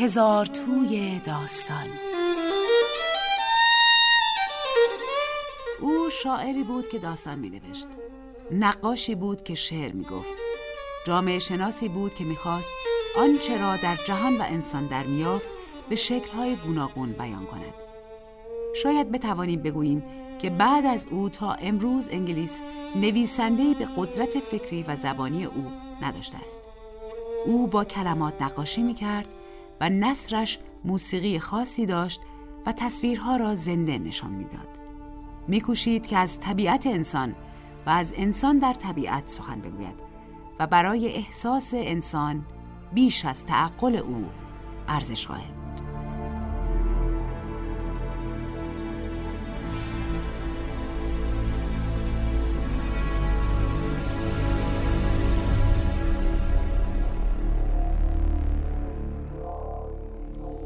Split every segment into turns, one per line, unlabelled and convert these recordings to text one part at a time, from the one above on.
هزار توی داستان. او شاعری بود که داستان می نوشت نقاشی بود که شعر می گفت جامعه شناسی بود که می‌خواست آنچه را در جهان و انسان در میافت به شکلهای گوناگون بیان کند. شاید بتوانیم بگوییم که بعد از او تا امروز انگلیس نویسندهی به قدرت فکری و زبانی او نداشته است. او با کلمات نقاشی می کرد و نصرش موسیقی خاصی داشت و تصویرها را زنده نشان می‌داد. میکوشید که از طبیعت انسان و از انسان در طبیعت سخن بگوید و برای احساس انسان بیش از تعقل او ارزش قائل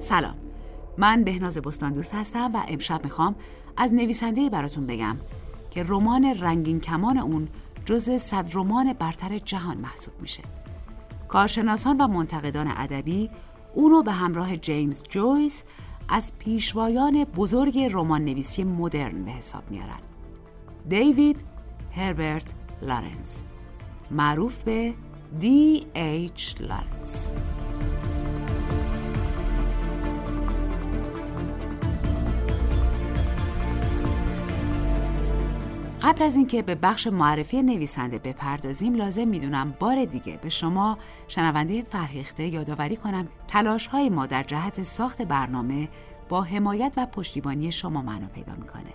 سلام. من بهناز بستان دوست هستم و امشب می‌خوام از نویسنده براتون بگم که رمان رنگین کمان اون جز صد رمان برتر جهان محسوب میشه. کارشناسان و منتقدان ادبی اونو به همراه جیمز جویس از پیشوایان بزرگ رمان نویسی مدرن به حساب میارن. دیوید هربرت لارنس. معروف به دی ایچ لارنس. قبل از اینکه به بخش معرفی نویسنده بپردازیم لازم می‌دونم بار دیگه به شما شنونده فرهیخته یادآوری کنم تلاش های ما در جهت ساخت برنامه با حمایت و پشتیبانی شما معنا پیدا می‌کنه.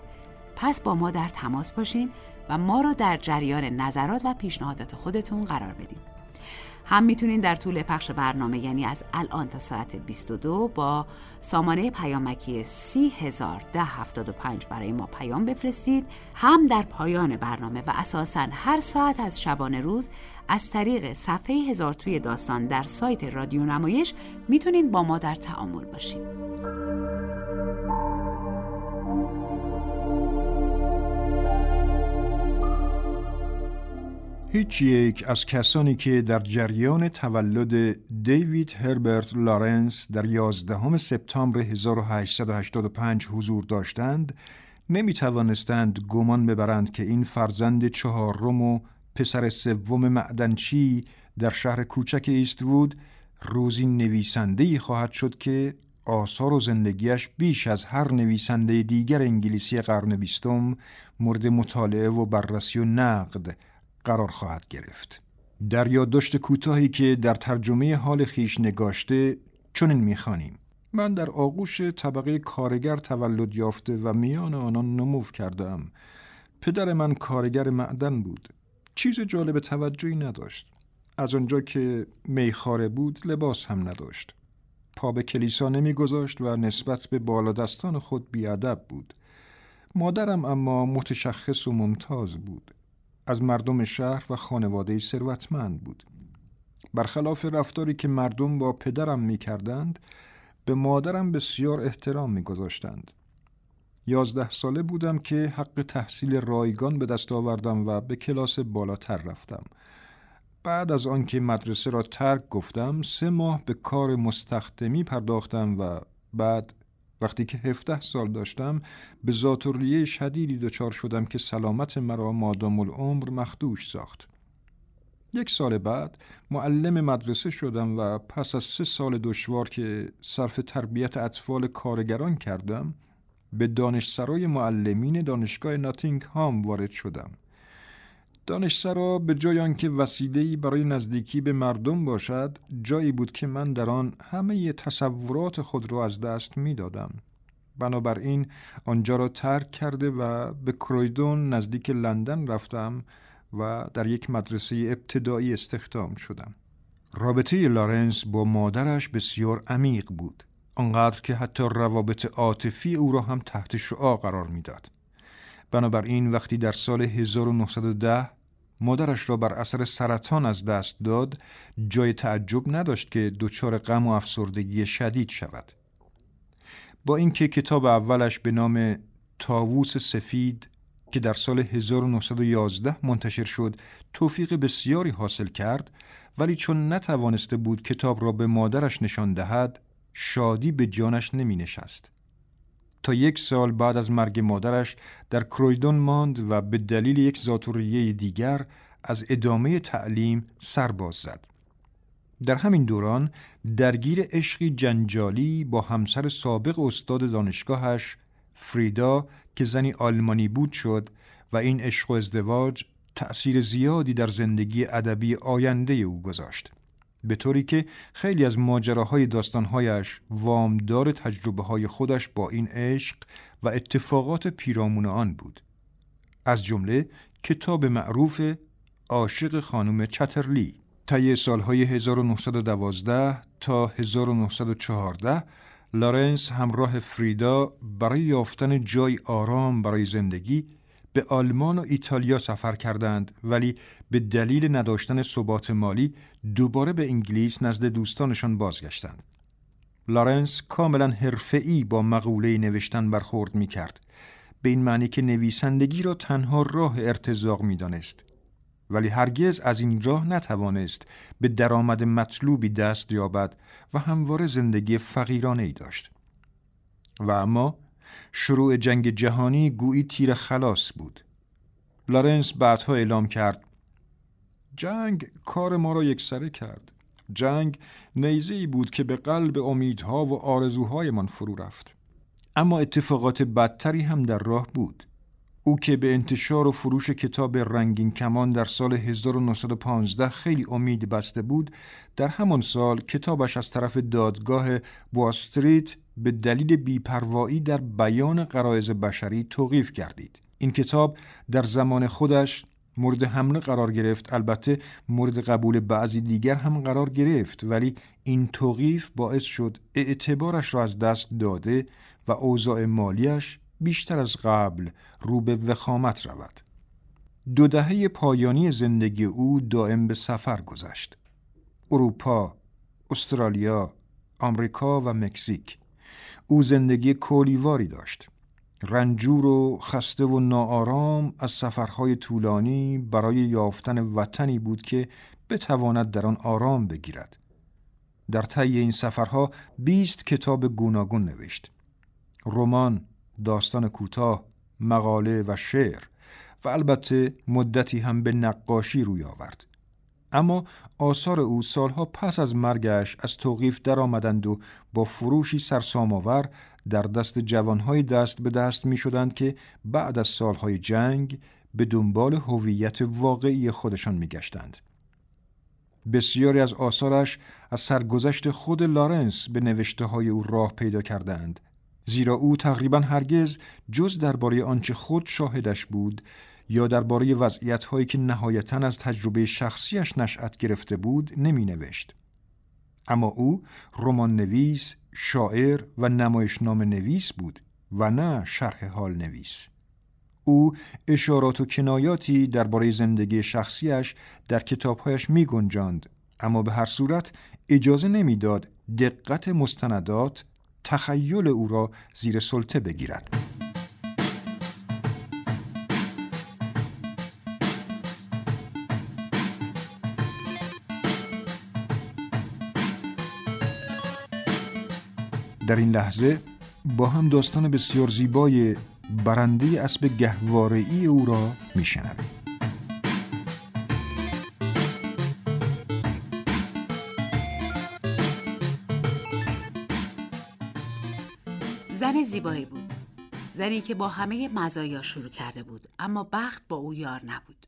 پس با ما در تماس باشین و ما رو در جریان نظرات و پیشنهادات خودتون قرار بدین. هم می‌تونین در طول پخش برنامه یعنی از الان تا ساعت 22 با سامانه پیامکی 301075 برای ما پیام بفرستید. هم در پایان برنامه و اساسا هر ساعت از شبانه روز از طریق صفحه هزار توی داستان در سایت رادیو نمایش می‌تونین با ما در تعامل باشین.
هیچ یک از کسانی که در جریان تولد دیوید هربرت لارنس در 11 سپتامبر 1885 حضور داشتند نمی توانستند گمان ببرند که این فرزند چهارم و پسر سوم معدنچی در شهر کوچک ایستوود روزی نویسنده خواهد شد که آثار و زندگیش بیش از هر نویسنده دیگر انگلیسی قرن بیستم مورد مطالعه و بررسی و نقد قرار خواهد گرفت. در یادداشت کوتاهی که در ترجمه حال خیش نگاشته چنین می‌خوانیم. من در آغوش طبقه کارگر تولد یافته و میان آنان نمو کردم. پدر من کارگر معدن بود. چیز جالب توجهی نداشت. از آنجا که میخاره بود لباس هم نداشت. پا به کلیسا نمیگذاشت و نسبت به بالادستان خود بیادب بود. مادرم اما متشخص و ممتاز بود. از مردم شهر و خانواده ثروتمند بود برخلاف رفتاری که مردم با پدرم می کردند به مادرم بسیار احترام می گذاشتند. یازده ساله بودم که حق تحصیل رایگان به دست آوردم و به کلاس بالاتر رفتم. بعد از آنکه مدرسه را ترک گفتم سه ماه به کار مستخدمی پرداختم و بعد وقتی که 17 سال داشتم به ذاتوریه شدیدی دچار شدم که سلامت مرا مادام العمر مخدوش ساخت. یک سال بعد معلم مدرسه شدم و پس از سه سال دشوار که صرف تربیت اطفال کارگران کردم به دانشسرای معلمین دانشگاه ناتینگ هام وارد شدم. دانشسرا به جای آنکه وسیله‌ای برای نزدیکی به مردم باشد جایی بود که من در آن همه تصورات خود را از دست می‌دادم بنابراین آنجا را ترک کرده و به کرویدون نزدیک لندن رفتم و در یک مدرسه ابتدایی استخدام شدم رابطه لارنس با مادرش بسیار عمیق بود آنقدر که حتی روابط عاطفی او را هم تحت شعا قرار می‌داد. بنابراین وقتی در سال 1910 مادرش را بر اثر سرطان از دست داد جای تعجب نداشت که دچار غم و افسردگی شدید شود با اینکه کتاب اولش به نام تاووس سفید که در سال 1911 منتشر شد توفیق بسیاری حاصل کرد ولی چون نتوانسته بود کتاب را به مادرش نشان دهد شادی به جانش نمی نشست. تا یک سال بعد از مرگ مادرش در کرویدون ماند و به دلیل یک زاتوریه دیگر از ادامه تعلیم سرباز زد. در همین دوران درگیر عشقی جنجالی با همسر سابق استاد دانشگاهش فریدا که زنی آلمانی بود شد و این عشق و ازدواج تأثیر زیادی در زندگی ادبی آینده او گذاشت. به طوری که خیلی از ماجراهای داستانهایش وامدار تجربه های خودش با این عشق و اتفاقات پیرامون آن بود. از جمله کتاب معروف عاشق خانم چترلی طی سالهای 1912 تا 1914 لارنس همراه فریدا برای یافتن جای آرام برای زندگی به آلمان و ایتالیا سفر کردند ولی به دلیل نداشتن ثبات مالی دوباره به انگلیس نزد دوستانشان بازگشتند. لارنس کاملا حرفه‌ای با مقوله نوشتن برخورد می کرد. به این معنی که نویسندگی را تنها راه ارتزاق می دانست. ولی هرگز از این راه نتوانست به درآمد مطلوبی دست یابد و همواره زندگی فقیرانه ای داشت. و اما شروع جنگ جهانی گویی تیر خلاص بود. لارنس بعدها اعلام کرد جنگ کار ما را یکسره کرد. جنگ نیزه بود که به قلب امیدها و آرزوهایمان فرو رفت. اما اتفاقات بدتری هم در راه بود. او که به انتشار و فروش کتاب رنگین کمان در سال 1915 خیلی امید بسته بود در همان سال کتابش از طرف دادگاه بواستریت به دلیل بیپروایی در بیان قرائز بشری توقیف گردید این کتاب در زمان خودش مورد حمله قرار گرفت البته مورد قبول بعضی دیگر هم قرار گرفت ولی این توقیف باعث شد اعتبارش را از دست داده و اوضاع مالیش بیشتر از قبل رو به وخامت رود. دو دهه پایانی زندگی او دائم به سفر گذشت. اروپا، استرالیا، آمریکا و مکزیک. او زندگی کولیواری داشت. رنجور و خسته و ناآرام از سفرهای طولانی برای یافتن وطنی بود که بتواند در آن آرام بگیرد. در طی این سفرها بیست کتاب گوناگون نوشت. رمان، داستان کوتاه، مقاله و شعر و البته مدتی هم به نقاشی روی آورد. اما آثار او سالها پس از مرگش از توقیف درآمدند و با فروشی سرسام‌آور در دست جوانهای دست به دست می شدند که بعد از سالهای جنگ به دنبال هویت واقعی خودشان می گشتند. بسیاری از آثارش از سرگذشت خود لارنس به نوشته های او راه پیدا کردند زیرا او تقریبا هرگز جز درباره آنچه خود شاهدش بود یا درباره وضعیت هایی که نهایتا از تجربه شخصیش نشأت گرفته بود نمی نوشت. اما او رمان نویس، شاعر و نمایشنامه نویس بود و نه شرح حال نویس. او اشارات و کنایاتی درباره زندگی شخصیش در کتابهایش می گنجاند اما به هر صورت اجازه نمی‌داد دقت مستندات تخیل او را زیر سلطه بگیرد. در این لحظه با هم داستان بسیار زیبای برنده اسب گهواره‌ای او را میشنویم.
زن زیبایی بود. زنی که با همه مزایا شروع کرده بود اما بخت با او یار نبود.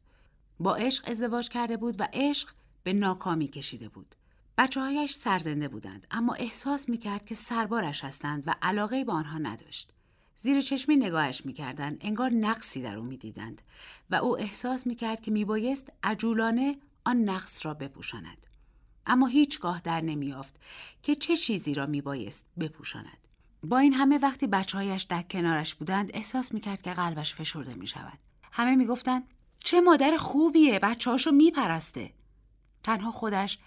با عشق ازدواج کرده بود و عشق به ناکامی کشیده بود. بچه هایش سرزنده بودند اما احساس می کرد که سربارش هستند و علاقه به آنها نداشت. زیر چشمی نگاهش می‌کردند انگار نقصی در او می‌دیدند و او احساس می‌کرد که میبایست عجولانه آن نقص را بپوشاند اما هیچگاه در نمیافت که چه چیزی را میبایست بپوشاند. با این همه وقتی بچه هایش در کنارش بودند احساس می‌کرد که قلبش فشرده می شود. همه می‌گفتند چه مادر خوبیه بچه هاشو میپرسته. تنها خودش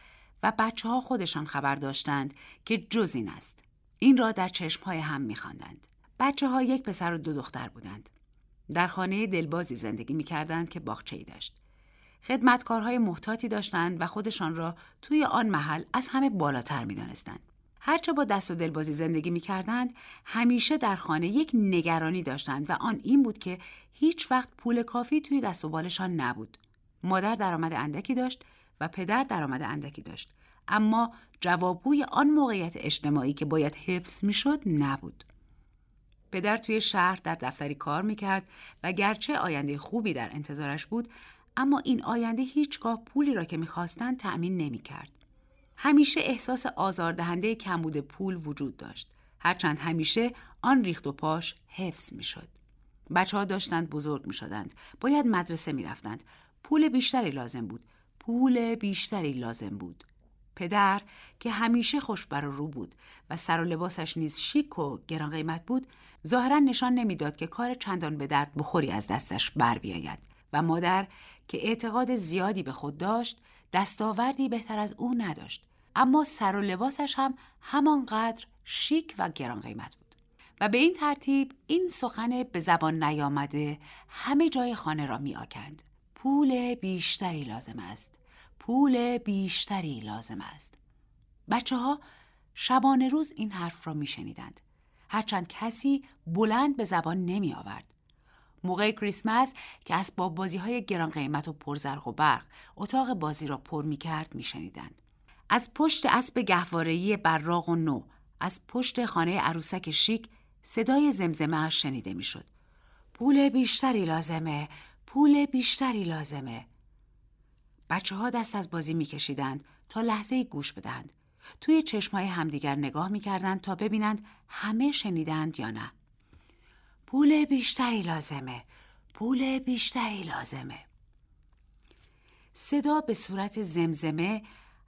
و بچه ها خودشان خبر داشتند که جز این است. این را در چشم های هم میخواندند. بچه ها یک پسر و دو دختر بودند. در خانه دلبازی زندگی می کردند که باغچه‌ای داشت. خدمتکارهای محتاطی داشتند و خودشان را توی آن محل از همه بالاتر می دانستند. هرچه با دست و دلبازی زندگی می کردند، همیشه در خانه یک نگرانی داشتند و آن این بود که هیچ وقت پول کافی توی دست و بالشان نبود. مادر درآمد اندکی داشت و پدر درآمد اندکی داشت. اما جوابگوی آن موقعیت اجتماعی که باید حفظ می‌شد نبود. پدر توی شهر در دفتری کار می‌کرد و گرچه آینده خوبی در انتظارش بود اما این آینده هیچگاه پولی را که می‌خواستند تأمین نمی‌کرد. همیشه احساس آزاردهنده کمبود پول وجود داشت. هرچند همیشه آن ریخت و پاش حفظ می‌شد. بچه ها داشتند بزرگ می شدند. باید مدرسه می رفتند. پول بیشتری لازم بود. پول بیشتری لازم بود. پدر که همیشه خوش بر رو بود و سر و لباسش نیز شیک و گران قیمت بود ظاهرا نشان نمی‌داد که کار چندان به درد بخوری از دستش بر بیاید و مادر که اعتقاد زیادی به خود داشت دستاوردی بهتر از او نداشت اما سر و لباسش هم همانقدر شیک و گران قیمت بود و به این ترتیب این سخن به زبان نیامده همه جای خانه را می آکند. پول بیشتری لازم است. پول بیشتری لازم است. بچه ها شبانه روز این حرف را می شنیدند هرچند کسی بلند به زبان نمی آورد موقع کریسمس که اسباب بازی های گران قیمت و پرزرق و برق اتاق بازی را پر می کرد می شنیدند. از پشت اسب گهوارهی براق و نو از پشت خانه عروسک شیک صدای زمزمه شنیده می شد. پول بیشتری لازمه. پول بیشتری لازمه بچه ها دست از بازی می کشیدند تا لحظه گوش بدهند. توی چشمای همدیگر نگاه می کردند تا ببینند همه شنیدند یا نه. پول بیشتری لازمه. پول بیشتری لازمه. صدا به صورت زمزمه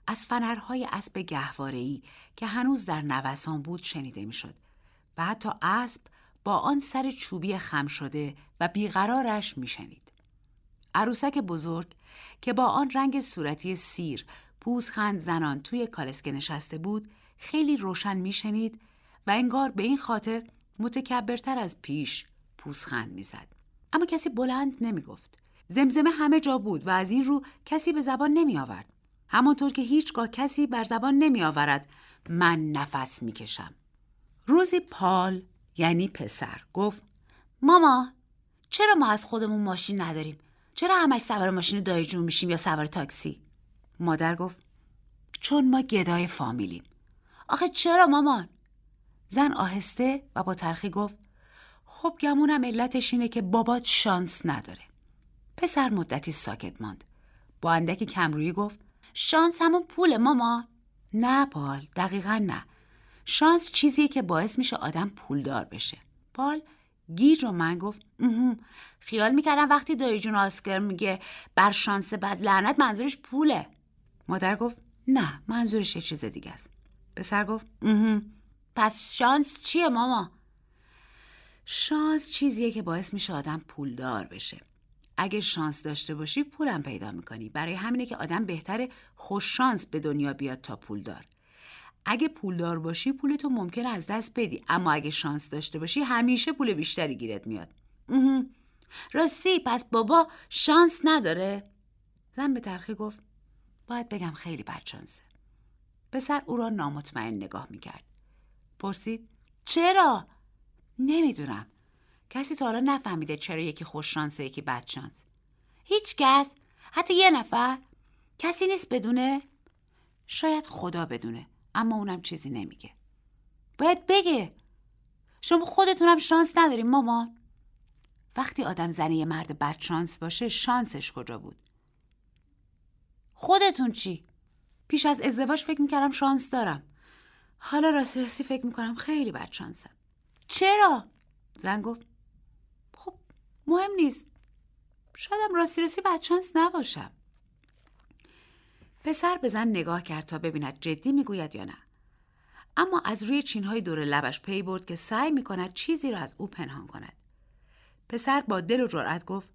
از فنرهای اسب گهوارهی که هنوز در نوسان بود شنیده می‌شد و حتی اسب با آن سر چوبی خم شده و بیقرارش میشنید. عروسک بزرگ که با آن رنگ صورتی سیر پوزخند زنان توی کالسکه نشسته بود خیلی روشن میشنید و انگار به این خاطر متکبرتر از پیش پوزخند می‌زد. اما کسی بلند نمی‌گفت. زمزمه همه جا بود و از این رو کسی به زبان نمی آورد همانطور که هیچگاه کسی بر زبان نمی آورد من نفس می‌کشم. روزی پال یعنی پسر گفت ماما چرا ما از خودمون ماشین نداریم؟ چرا همش سوار ماشین دایی جون میشیم یا سوار تاکسی؟ مادر گفت چون ما گدای فامیلیم. آخه چرا مامان؟ زن آهسته و با تلخی گفت خب گمونم علتش اینه که بابات شانس نداره. پسر مدتی ساکت ماند. با اندکی کمرویی گفت شانس همون پول ماما. نه پال دقیقا نه. شانس چیزیه که باعث میشه آدم پولدار بشه. پال گیج و من گفت خیال می‌کردم وقتی دایی جون آسکر میگه بر شانس بد لعنت منظورش پوله. مادر گفت نه منظورش یه چیز دیگه است. پسر گفت پس شانس چیه ماما؟ شانس چیزیه که باعث میشه آدم پولدار بشه. اگه شانس داشته باشی پولم پیدا می‌کنی. برای همینه که آدم بهتره خوش شانس به دنیا بیاد تا پولدار. اگه پولدار باشی پولتو ممکن از دست بدی. اما اگه شانس داشته باشی همیشه پول بیشتری گیرت میاد. راستی پس بابا شانس نداره. زن به تلخی گفت باید بگم خیلی بدشانسه. پسر او را نامطمئن نگاه می‌کرد. پرسید چرا؟ نمی‌دونم. کسی تا حالا نفهمیده چرا یکی خوش شانسه یکی بدشانس. هیچ کس حتی یه نفر. کسی نیست بدونه؟ شاید خدا بدونه. اما اونم چیزی نمیگه. باید بگه. شما خودتونم شانس نداریم مامان. وقتی آدم زنه یه مرد بد شانس باشه شانسش کجا بود؟ خودتون چی؟ پیش از ازدواج فکر می‌کردم شانس دارم. حالا راستی راستی فکر می‌کنم خیلی بد شانسم. چرا؟ زن گفت خب مهم نیست. شایدم راستی راستی بد شانس نباشم. پسر به زن نگاه کرد تا ببیند جدی می‌گوید یا نه. اما از روی چینهای دور لبش پی برد که سعی می کند چیزی را از او پنهان کند. پسر با دل و جرأت گفت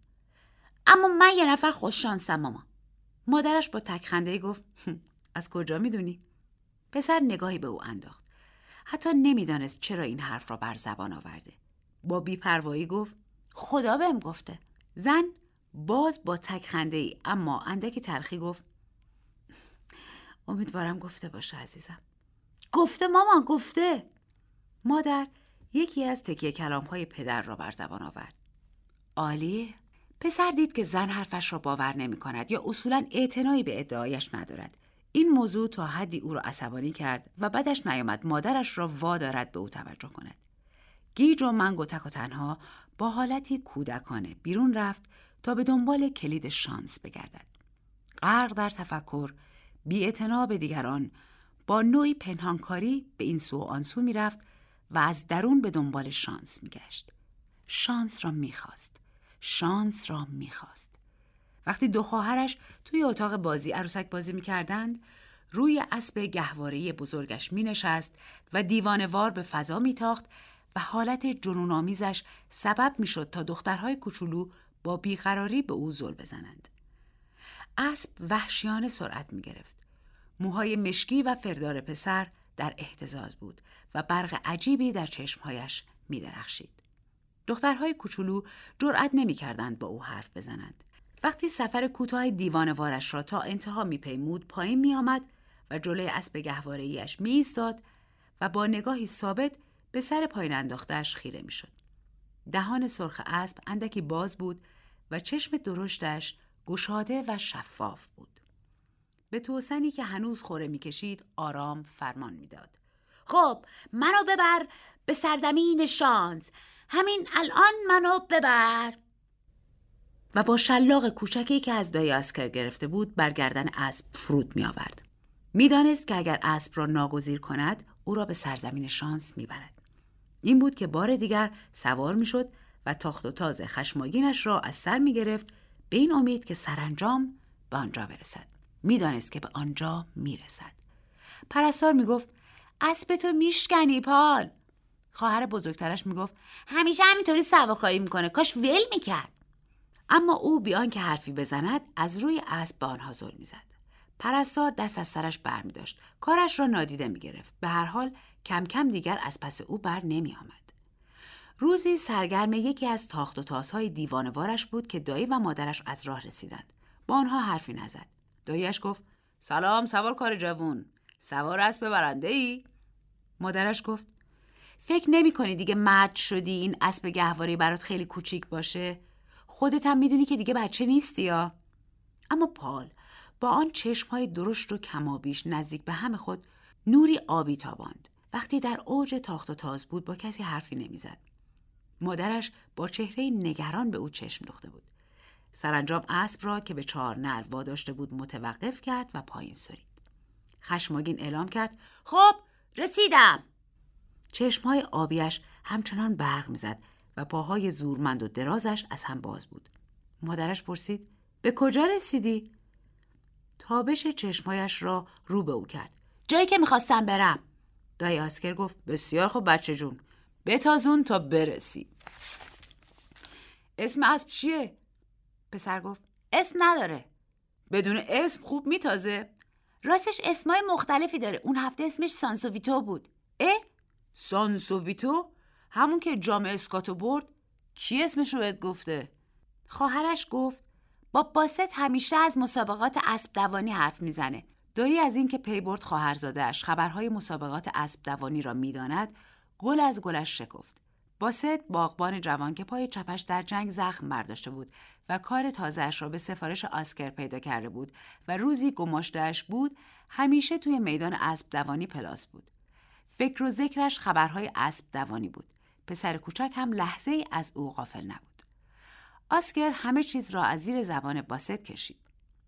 اما من یه نفر خوششانسم ماما. مادرش با تکخنده گفت از کجا می‌دونی؟ پسر نگاهی به او انداخت. حتی نمی‌دانست چرا این حرف را بر زبان آورده. با بیپروایی گفت خدا بهم گفته. زن باز با تکخنده ای اما اندکی تلخی گفت امیدوارم گفته باشه عزیزم. گفته ماما گفته. مادر یکی از تکیه کلام های پدر را بر زبان آورد. عالیه پسر دید که زن حرفش را باور نمی کند یا اصولا اعتنایی به ادعایش ندارد. این موضوع تا حدی او را عصبانی کرد و بعدش نیامد مادرش را وادارد به او توجه کند. گیج و منگ و تک و تنها با حالتی کودکانه بیرون رفت تا به دنبال کلید شانس بگردد. غرق در تفکر بی به دیگران. با نوعی پنهانکاری به این سو و آن سو می‌رفت و از درون به دنبال شانس میگشت. شانس را می‌خواست. شانس را می‌خواست. وقتی دو خواهرش توی اتاق بازی عروسک بازی می‌کردند روی اسب گهواره بزرگش می نشست و دیوانوار به فضا میتاخت و حالت جنونآمیزش سبب می‌شد تا دخترهای کوچولو با بیقراری به او زل بزنند. اسب وحشیانه سرعت می گرفت. موهای مشکی و فردار پسر در احتزاز بود و برق عجیبی در چشمهایش می درخشید. دخترهای کوچولو جرأت نمی کردند با او حرف بزنند. وقتی سفر کوتاه دیوانوارش را تا انتها میپیمود پایین می آمد و جلوی اسب گهواره ایش می ایستاد و با نگاهی ثابت به سر پایین انداختش خیره می شد. دهان سرخ اسب اندکی باز بود و چشم درشتش گشاده و شفاف بود. به توسنی که هنوز خوره می‌کشید آرام فرمان می‌داد. خب منو ببر به سرزمین شانس همین الان منو ببر و با شلاق کوچکی که از دای اسکر گرفته بود برگردن اسب فرود می آورد. می‌دانست که اگر اسب را ناگزیر کند او را به سرزمین شانس می‌برد. این بود که بار دیگر سوار می‌شد و تاخت و تاز خشماگینش را از سر می گرفت به این امید که سرانجام به آنجا برسد. می‌دانست که به آنجا می‌رسد. پرستار می‌گفت اسب تو میشکنی پال. خواهر بزرگترش می‌گفت همیشه همینطوری سواکاری می‌کنه کاش ول می‌کرد. اما او بیان که حرفی بزند از روی اسب به آنها زل می‌زد. پرستار دست از سرش بر می داشت. کارش را نادیده می گرفت. به هر حال کم کم دیگر از پس او بر نمی آمد. روزی سرگرم یکی از تاخت و تاسهای دیوانوارش بود که دایی و مادرش از راه رسیدند. با آنها حرفی نزد. داییش گفت سلام سوار کار جوون. سوار اسب برنده ای؟ مادرش گفت فکر نمی کنی دیگه مرد شدی این اسب گهواری برات خیلی کوچیک باشه؟ خودت هم می‌دونی که دیگه بچه نیستی یا؟ اما پال با آن چشمهای درشت و کمابیش نزدیک به همه خود نوری آبی تاباند. وقتی در اوج تاخت و تاز بود با کسی حرفی نمی‌زد. مادرش با چهره نگران به او چشم دوخته بود. سرانجام اسب را که به چهار نر واداشته بود متوقف کرد و پایین سرید. خشماگین اعلام کرد خب رسیدم. چشمهای آبیش همچنان برق می‌زد و پاهای زورمند و درازش از هم باز بود. مادرش پرسید به کجا رسیدی؟ تابش چشمهایش را رو به او کرد. جایی که می‌خواستم برم. دایی آسکر گفت بسیار خوب بچه جون. بتازون تا برسی. اسم اسب چیه؟ پسر گفت اسم نداره. بدون اسم خوب میتازه؟ راستش اسمای مختلفی داره. اون هفته اسمش سانسوویتو بود. اه؟ سانسوویتو؟ همون که جام اسکاتو برد؟ کی اسمش رو بهت گفته؟ خواهرش گفت با باست همیشه از مسابقات اسب دوانی حرف می‌زنه. دایی از اینکه پیبرد خواهرزادهاش خبرهای مسابقات اسب دوانی را می‌داند، گل از گلش شکفت. باست باغبان جوان که پای چپش در جنگ زخم برداشته بود و کار تازهش را به سفارش آسکر پیدا کرده بود و روزی گماشتهش بود همیشه توی میدان اسب دوانی پلاس بود. فکر و ذکرش خبرهای اسب دوانی بود. پسر کوچک هم لحظه ای از او غافل نبود. آسکر همه چیز را از زیر زبان باست کشید.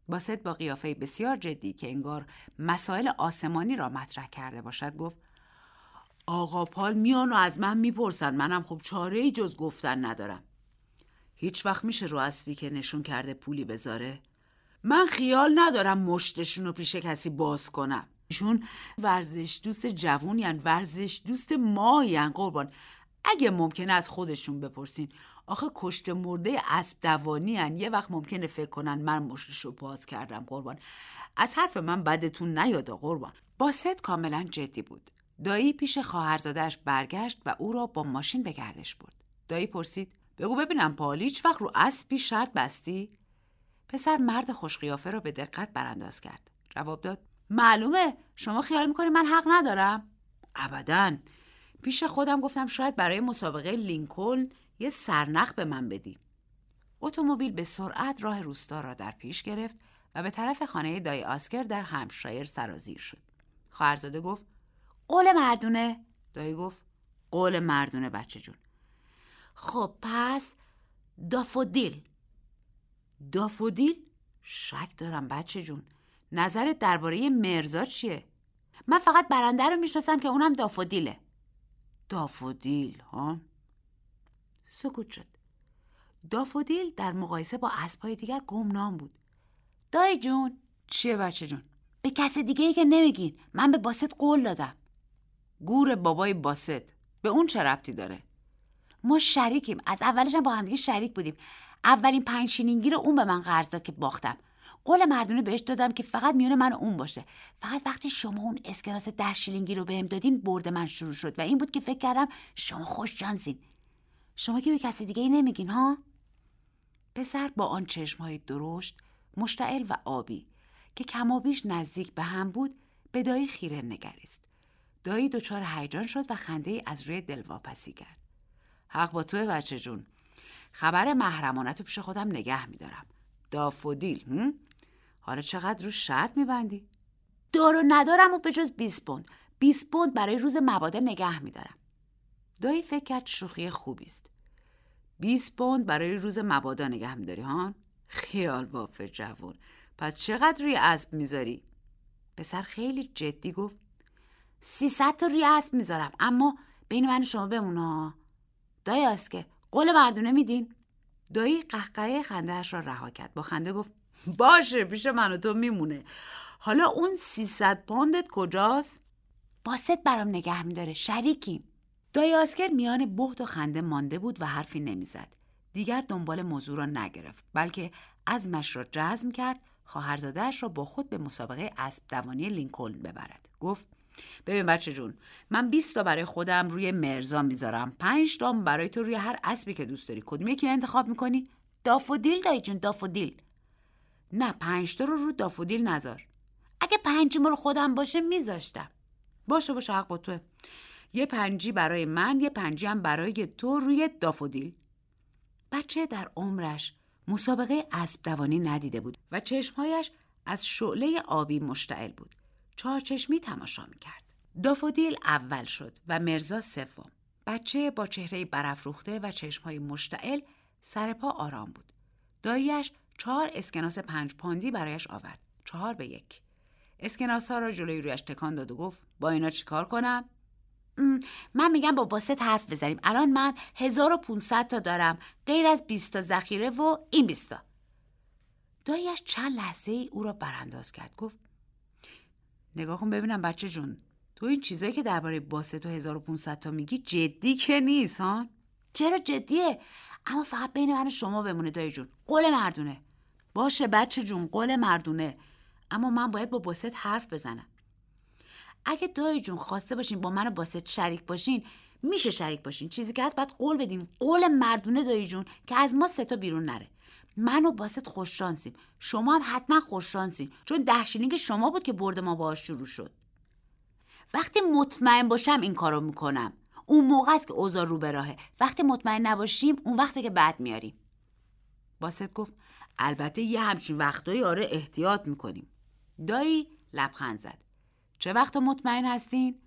باست با قیافه بسیار جدی که انگار مسائل آسمانی را مطرح کرده باشد گفت آقا پال میان و از من می‌پرسن. منم خب چاره ای جز گفتن ندارم. هیچ وقت میشه رو اسبی که نشون کرده پولی بذاره؟ من خیال ندارم مشتشون رو پیش کسی باز کنم. ایشون ورزش دوست جوون یعنی ورزش دوست ما یعنی قربان. اگه ممکنه از خودشون بپرسین. آخه کشت مرده اسب دوانی هن. یه وقت ممکنه فکر کنن من مشتش رو باز کردم قربان. از حرف من بدتون نیاد قربان. باست کاملا جدی بود. دایی پیش خواهرزادهش برگشت و او را با ماشین به گردش برد. دایی پرسید بگو ببینم پالی وقت رو اسبی شرط بستی؟ پسر مرد خوشقیافه را به دقت برانداز کرد. جواب داد معلومه شما خیال می‌کنی من حق ندارم؟ ابدا. پیش خودم گفتم شاید برای مسابقه لینکلن یه سرنخ به من بدی. اتومبیل به سرعت راه روستا را در پیش گرفت و به طرف خانه دای آسکر در همشایر سرازیر شد. خواهرزاده گفت قول مردونه. دایی گفت قول مردونه بچه جون. خب پس دافودیل. دافودیل؟ شک دارم بچه جون. نظرت درباره مرزا چیه؟ من فقط برنده رو می‌شناسم که اونم دافودیله. دافودیل ها؟ سکوت شد. دافودیل در مقایسه با اسبهای دیگر گمنام بود. دای جون. چیه بچه جون؟ به کس دیگه ای که نمیگین. من به باست قول دادم. گور بابای باست. به اون چه ربطی داره؟ ما شریکیم. از اولش هم با همدیگه شریک بودیم. اولین پنج شیلینگی رو اون به من قرض داد که باختم. قول مردونه بهش دادم که فقط میونه من و اون باشه. فقط وقتی شما اون اسکناس ده شیلینگی رو بهم دادین برد من شروع شد و این بود که فکر کردم شما خوش جانزین شما که به کسی دیگه ای نمیگین ها؟ پسر با آن چشم های درشت مشتعل و آبی که کمابیش نزدیک به هم بود به دایی خیره نگریست. دایی دچار هیجان شد و خنده از روی دلواپسی کرد. حق با توی بچه جون. خبر محرمانت رو پیش خودم نگه میدارم. دافودیل هم؟ حالا چقدر رو شرط میبندی؟ دارو ندارم و به جز 20 پوند. 20 پوند برای روز مبادا نگه میدارم. دایی فکر کرد شوخی خوبی است. 20 پوند برای روز مبادا نگه میداری هان خیال بافه جوون. پس چقدر روی اسب می‌ذاری؟ پسر خیلی جدی گفت 300 تا روی اسب می‌ذارم. اما بین من و شما بمونه دایی آسکر قول مردونه میدین؟ دایی قهقهه خندهاش را رها کرد. با خنده گفت باشه پیش من و تو میمونه. حالا اون 300 پوندت کجاست؟ باست برام نگه میداره شریکیم. دایی آسکر میان بهت و خنده مانده بود و حرفی نمی‌زد. دیگر دنبال موضوع را نگرفت بلکه عزمش را جزم کرد خواهرزادهاش را با خود به مسابقه اسب دوانی لینکلن ببرد. گفت ببین بچه جون من 20 تا برای خودم روی مرزا می‌ذارم. 5 تا برای تو روی هر اسبی که دوست داری. کدوم یکی انتخاب می‌کنی؟ دافودیل دایی جون دافودیل. نه 5 تا رو رو دافودیل نذار. اگه پنجی مال خودم باشه میذاشتم. باشه باشه حق با توه. یه پنجی برای من یه پنجی هم برای تو روی دافودیل. بچه در عمرش مسابقه اسب دوانی ندیده بود و چشمهایش از شعله آبی مشتعل بود. چهارچشمی تماشا می‌کرد. دافودیل اول شد و مرزا سوم. بچه با چهره برافروخته و چشمهای مشتعل سر پا آرام بود. داییش چهار اسکناس پنج پاندی برایش آورد. چهار به یک. اسکناس ها را جلوی رویش تکان داد و گفت با اینا چیکار کنم؟ من میگم با باست حرف بزنیم. الان من 1500 تا دارم. غیر از 20 تا ذخیره و این 20 تا. دایش چند لحظه ای او را برانداز کرد. گفت نگاه کن ببینم بچه جون تو این چیزایی که درباره باست تو 1500 تا میگی جدی که نیست ها؟ چرا جدیه؟ اما فقط بین من شما بمونه دایی جون. قول مردونه. باشه بچه جون قول مردونه. اما من باید با باست حرف بزنم. اگه دایی جون خواسته باشین با من و باست شریک باشین میشه شریک باشین. چیزی که هست باید قول بدین. قول مردونه دایی جون که از ما سه تا بیرون نره. من و باست خوششانسیم. شما هم حتما خوششانسین چون ده شیلینگ شما بود که برد ما باهاش شروع شد. وقتی مطمئن باشم این کارو می‌کنم. اون موقع است که اوضاع رو به راهه. وقتی مطمئن نباشیم اون وقتی که بعد میاریم. باست گفت البته یه همچین وقتایی آره احتیاط می‌کنیم. دایی لبخند زد. چه وقت مطمئن هستین؟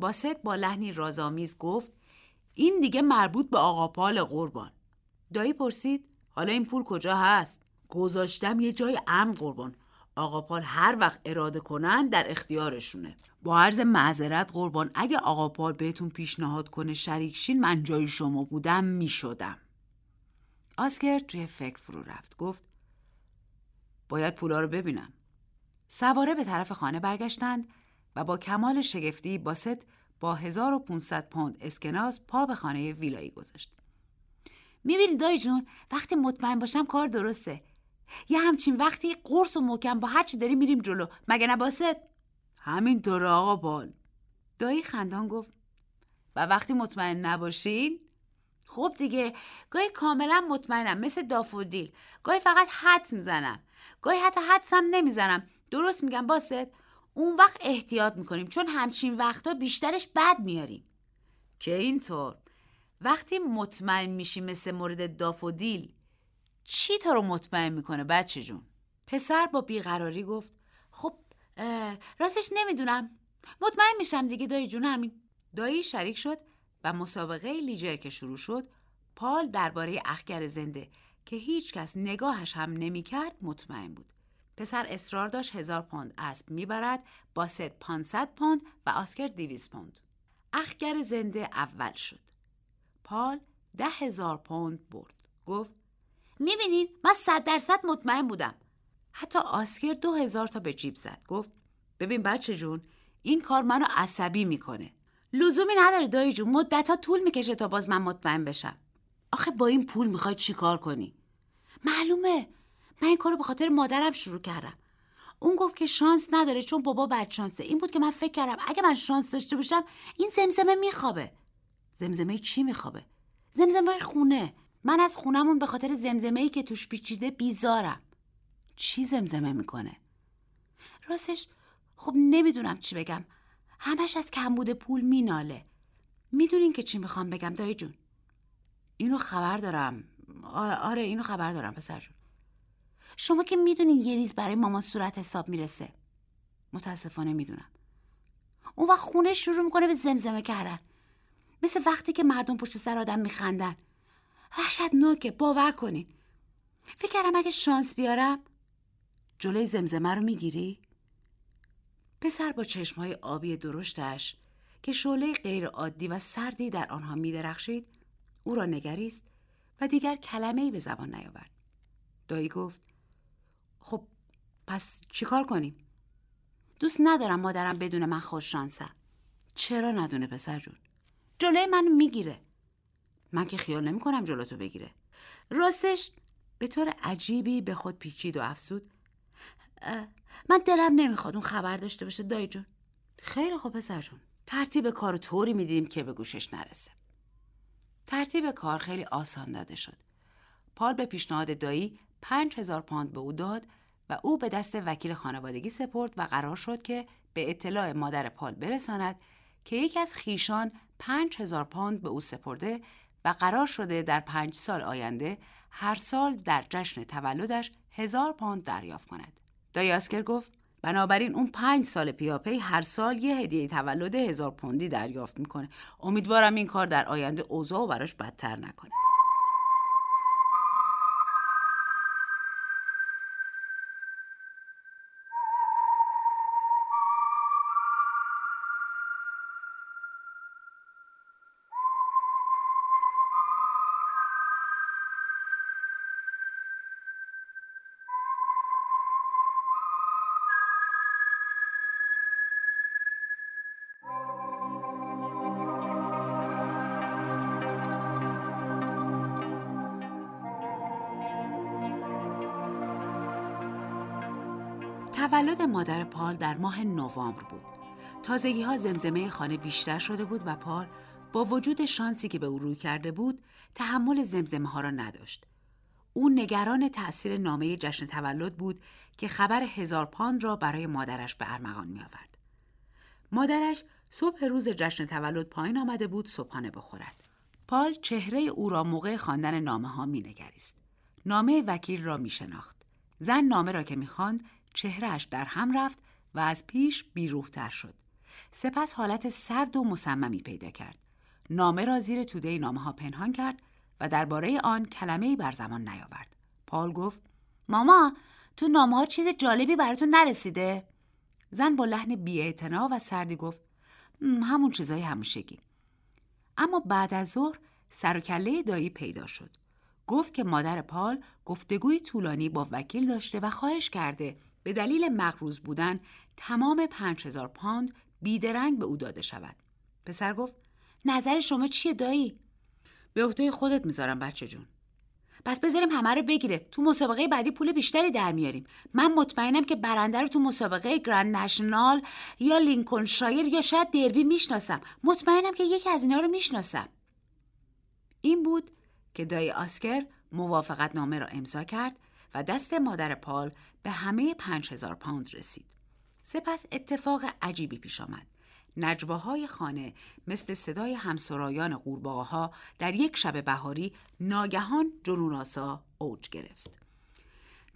باست با لحنی رازآمیز گفت این دیگه مربوط به آقا پال قربان. دایی پرسید حالا این پول کجا هست؟ گذاشتم یه جای امن قربان. آقا پال هر وقت اراده کنن در اختیارشونه. با عرض معذرت قربان اگه آقا پال بهتون پیشنهاد کنه شریک شین من جای شما بودم می‌شدم. آسکر توی فکر فرو رفت. گفت باید پولا رو ببینم. سواره به طرف خانه برگشتند و با کمال شگفتی باست با 1500 پوند اسکناس پا به خانه ویلایی گذاشت. می‌بینی دایی جون وقتی مطمئن باشم کار درسته. یه همچین وقتی قرص و محکم با هرچی داری میریم جلو. مگه نباست؟ همینطور آقا پال دایی خندان گفت و وقتی مطمئن نباشین؟ خب دیگه گاهی کاملا مطمئنم مثل دافودیل. گاهی فقط حدس می‌زنم. گاهی حتی حدسم نمی‌زنم. درست میگم باست؟ اون وقت احتیاط می‌کنیم چون همچین وقتا بیشترش بد میاریم. که اینطور؟ وقتی مطمئن میشی مثل مورد دافودیل چی تو رو مطمئن می‌کنه بچه جون؟ پسر با بیقراری گفت خب راستش نمی‌دونم. مطمئن میشم دیگه دایی جون همین. دایی شریک شد و مسابقه لیجر که شروع شد پال درباره اخگر زنده که هیچ کس نگاهش هم نمی‌کرد مطمئن بود. پسر اصرار داشت هزار پوند اسب می‌برد با ست پانصد پوند و آسکر دیویز پوند. اخگر زنده اول شد. پال ده هزار پوند برد. گفت می‌بینین من صد درصد مطمئن بودم. حتی آسکر دو هزار تا به جیب زد. گفت ببین بچه جون این کار منو عصبی می‌کنه. لزومی نداره دایی جون مدت ها طول می‌کشه تا باز من مطمئن بشم. آخه با این پول می‌خوای چیکار کنی؟ معلومه. من این کارو به خاطر مادرم شروع کردم. اون گفت که شانس نداره چون بابا بد شانسه. این بود که من فکر کردم اگه من شانس داشته باشم این زمزمه میخوابه. زمزمه چی میخوابه؟ زمزمه خونه. من از خونمون به خاطر زمزمه که توش پیچیده بیزارم. چی زمزمه می‌کنه؟ راستش خب نمی‌دونم چی بگم. همش از کمبود پول میناله. می‌دونین که چی می‌خوام بگم دایی جون؟ اینو خبر دارم. آره اینو خبر دارم پسر جون. شما که می‌دونین یه ریز برای مامان صورت حساب می‌رسه. متاسفانه می‌دونم. اون وقت خونه شروع می‌کنه به زمزمه کردن. مثل وقتی که مردم پشت سر آدم میخندن نوکه باور کنین فکر کردم اگه شانس بیارم جلوی زمزمه رو می‌گیری؟ پسر با چشمهای آبی درشتش که شعله غیر عادی و سردی در آنها میدرخشید او را نگریست و دیگر کلمه به زبان نیاورد. دایی گفت خب پس چیکار کنیم؟ دوست ندارم مادرم بدون من خوش شانسم. چرا ندونه پسر جون؟ جلوی منو می‌گیره. من که خیال نمی کنم جلوتو بگیره. راستش به طور عجیبی به خود پیچید و افسود. من دلم نمی‌خواد اون خبر داشته باشه دایی جون. خیلی خوب پسر جون. ترتیب کار طوری می‌دیدیم که به گوشش نرسه. ترتیب کار خیلی آسان داده شد. پال به پیشنهاد دایی پنج هزار پوند به او داد و او به دست وکیل خانوادگی سپرد و قرار شد که به اطلاع مادر پال برساند که یکی از خیشان پنج هزار پوند به او سپرده و قرار شده در پنج سال آینده هر سال در جشن تولدش هزار پوند دریافت کند. دایاسکر گفت بنابراین اون پنج سال پیاپی هر سال یه هدیه تولد هزار پوندی دریافت می‌کنه امیدوارم این کار در آینده اوضاع براش بدتر نکنه تولد مادر پال در ماه نوامبر بود. تازگی ها زمزمه خانه بیشتر شده بود و پال با وجود شانسی که به او روی کرده بود تحمل زمزمه ها را نداشت. او نگران تأثیر نامه جشن تولد بود که خبر هزار پاند را برای مادرش به ارمغان می آورد. مادرش صبح روز جشن تولد پایین آمده بود صبحانه بخورد. پال چهره او را موقع خواندن نامه ها می نگریست. نامه وکیل را می شناخت. زن نامه را که می خواند چهرهش در هم رفت و از پیش بیروحتر شد. سپس حالت سرد و مصممی پیدا کرد. نامه را زیر توده نامه ها پنهان کرد و درباره آن کلمه بر زمان نیاورد. پال گفت ماما تو نامه ها چیز جالبی براتون نرسیده؟ زن با لحن بیاعتنا و سردی گفت همون چیزای همیشگی. اما بعد از ظهر سر و کله دایی پیدا شد. گفت که مادر پال گفتگوی طولانی با وکیل داشته و خواهش کرده به دلیل مقروض بودن تمام پنج هزار پاند بیدرنگ به او داده شود. پسر گفت نظر شما چیه دایی؟ به عهده خودت می‌ذارم بچه جون. پس بذاریم همه رو بگیره تو مسابقه بعدی پول بیشتری در میاریم من مطمئنم که برنده رو تو مسابقه گرند نشنال یا لینکن شایر یا شاید دربی می‌شناسم مطمئنم که یکی از اینا رو می‌شناسم این بود که دای آسکر موافقت نامه را امضا کرد و دست مادر پال به همه پنج هزار پوند رسید. سپس اتفاق عجیبی پیش آمد. نجواهای خانه مثل صدای همسرایان قورباغه در یک شب بهاری ناگهان جنوناسا اوج گرفت.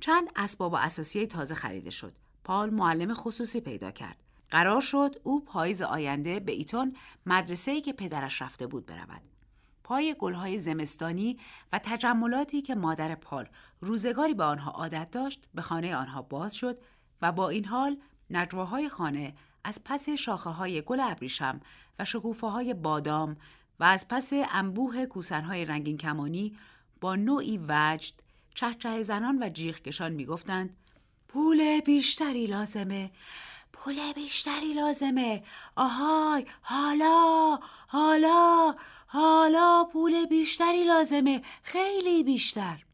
چند اسباب و اساسیه تازه خریده شد. پال معلم خصوصی پیدا کرد. قرار شد او پاییز آینده به ایتون مدرسه‌ای که پدرش رفته بود برود. پای گلهای زمستانی و تجملاتی که مادر پال روزگاری به آنها عادت داشت به خانه آنها باز شد و با این حال نجواهای خانه از پس شاخه های گل ابریشم و شکوفه های بادام و از پس انبوه کوسنهای رنگین کمانی با نوعی وجد چهچه زنان و جیغکشان می‌گفتند پول بیشتری لازمه پول بیشتری لازمه آهای حالا حالا حالا پول بیشتری لازمه خیلی بیشتر.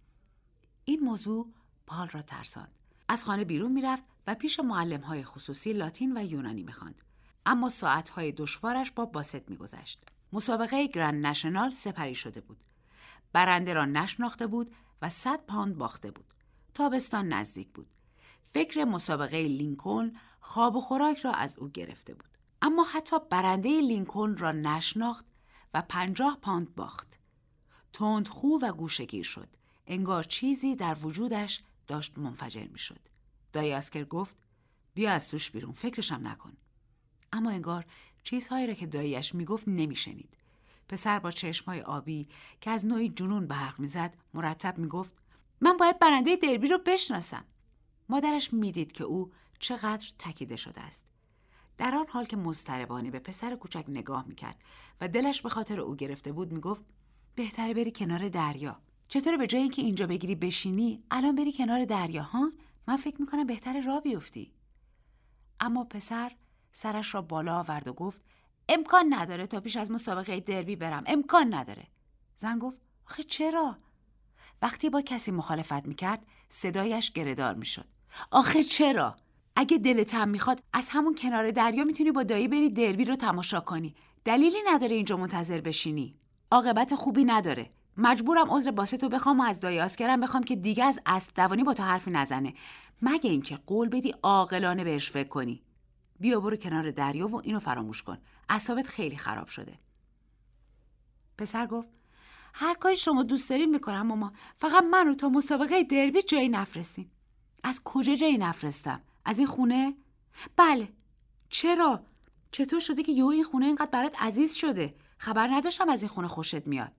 این موضوع پال را ترساند. از خانه بیرون می‌رفت و پیش معلم های خصوصی لاتین و یونانی می‌خواند. اما ساعت های دشوارش با باست میگذشت. مسابقه گرند نشنال سپری شده بود. برنده را نشناخته بود و صد پاند باخته بود. تابستان نزدیک بود. فکر مسابقه لینکلن خواب و خوراک را از او گرفته بود. اما حتی برنده لینکلن را نشناخت و پنجاه پاند باخت. خو و گوشه‌گیر شد. انگار چیزی در وجودش داشت منفجر می شد. دایی اسکار گفت بیا از توش بیرون فکرشم نکن. اما انگار چیزهایی را که داییش می‌گفت نمیشنید. پسر با چشمهای آبی که از نوعی جنون برق می‌زد مرتب می‌گفت من باید برنده دربی رو بشناسم. مادرش می‌دید که او چقدر تکیده شده است. در آن حال که مضطربانه به پسر کوچک نگاه می‌کرد و دلش به خاطر او گرفته بود می‌گفت بهتره بری کنار دریا. چطور به جای اینکه اینجا بگیری بشینی الان بری کنار دریا ها؟ من فکر می‌کنم بهتره را بیفتی. اما پسر سرش را بالا آورد و گفت امکان نداره تا پیش از مسابقه دربی برم امکان نداره. زن گفت آخه چرا؟ وقتی با کسی مخالفت می‌کرد صدایش گردار می‌شد. آخه چرا؟ اگه دلت هم می‌خواد از همون کنار دریا می‌تونی با دایی بری دربی رو تماشا کنی. دلیلی نداره اینجا منتظر بشینی. عاقبت خوبی نداره. مجبورم عذر باستو بخوام و از دایی آسکرم بخوام که دیگه از اسب دوانی با تو حرفی نزنه. مگه اینکه قول بدی عاقلانه بهش فکر کنی. بیا برو کنار دریا و اینو فراموش کن. اعصابت خیلی خراب شده. پسر گفت هر کاری شما دوست دارین می‌کنم ماما. فقط منو تا مسابقه دربی جایی نفرستین. از کجا جایی نفرستم؟ از این خونه؟ بله چرا؟ چطور شده که یهو این خونه اینقدر برات عزیز شده؟ خبر نداشتم از این خونه خوشت میاد.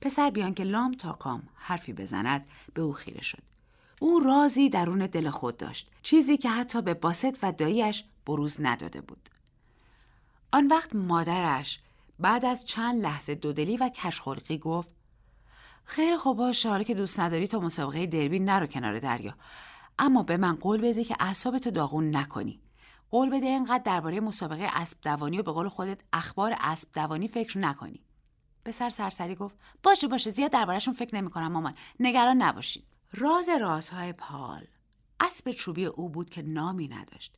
پسر بیان که لام تا کام حرفی بزند به او خیره شد. او رازی درون دل خود داشت. چیزی که حتی به باست و داییش بروز نداده بود. آن وقت مادرش بعد از چند لحظه دودلی و کشخلقی گفت خیلی خوب باشه حالا که دوست نداری تا مسابقه دربی نرو کنار دریا اما به من قول بده که اعصابتو داغون نکنی. قول بده اینقدر درباره مسابقه اسب دوانی و به قول خودت اخبار اسب دوانی فکر نکنی. پسر سرسری گفت باشه باشه زیاد دربارهشون فکر نمی‌کنم مامان. نگران نباشید راز رازهای پال. اسب چوبی او بود که نامی نداشت.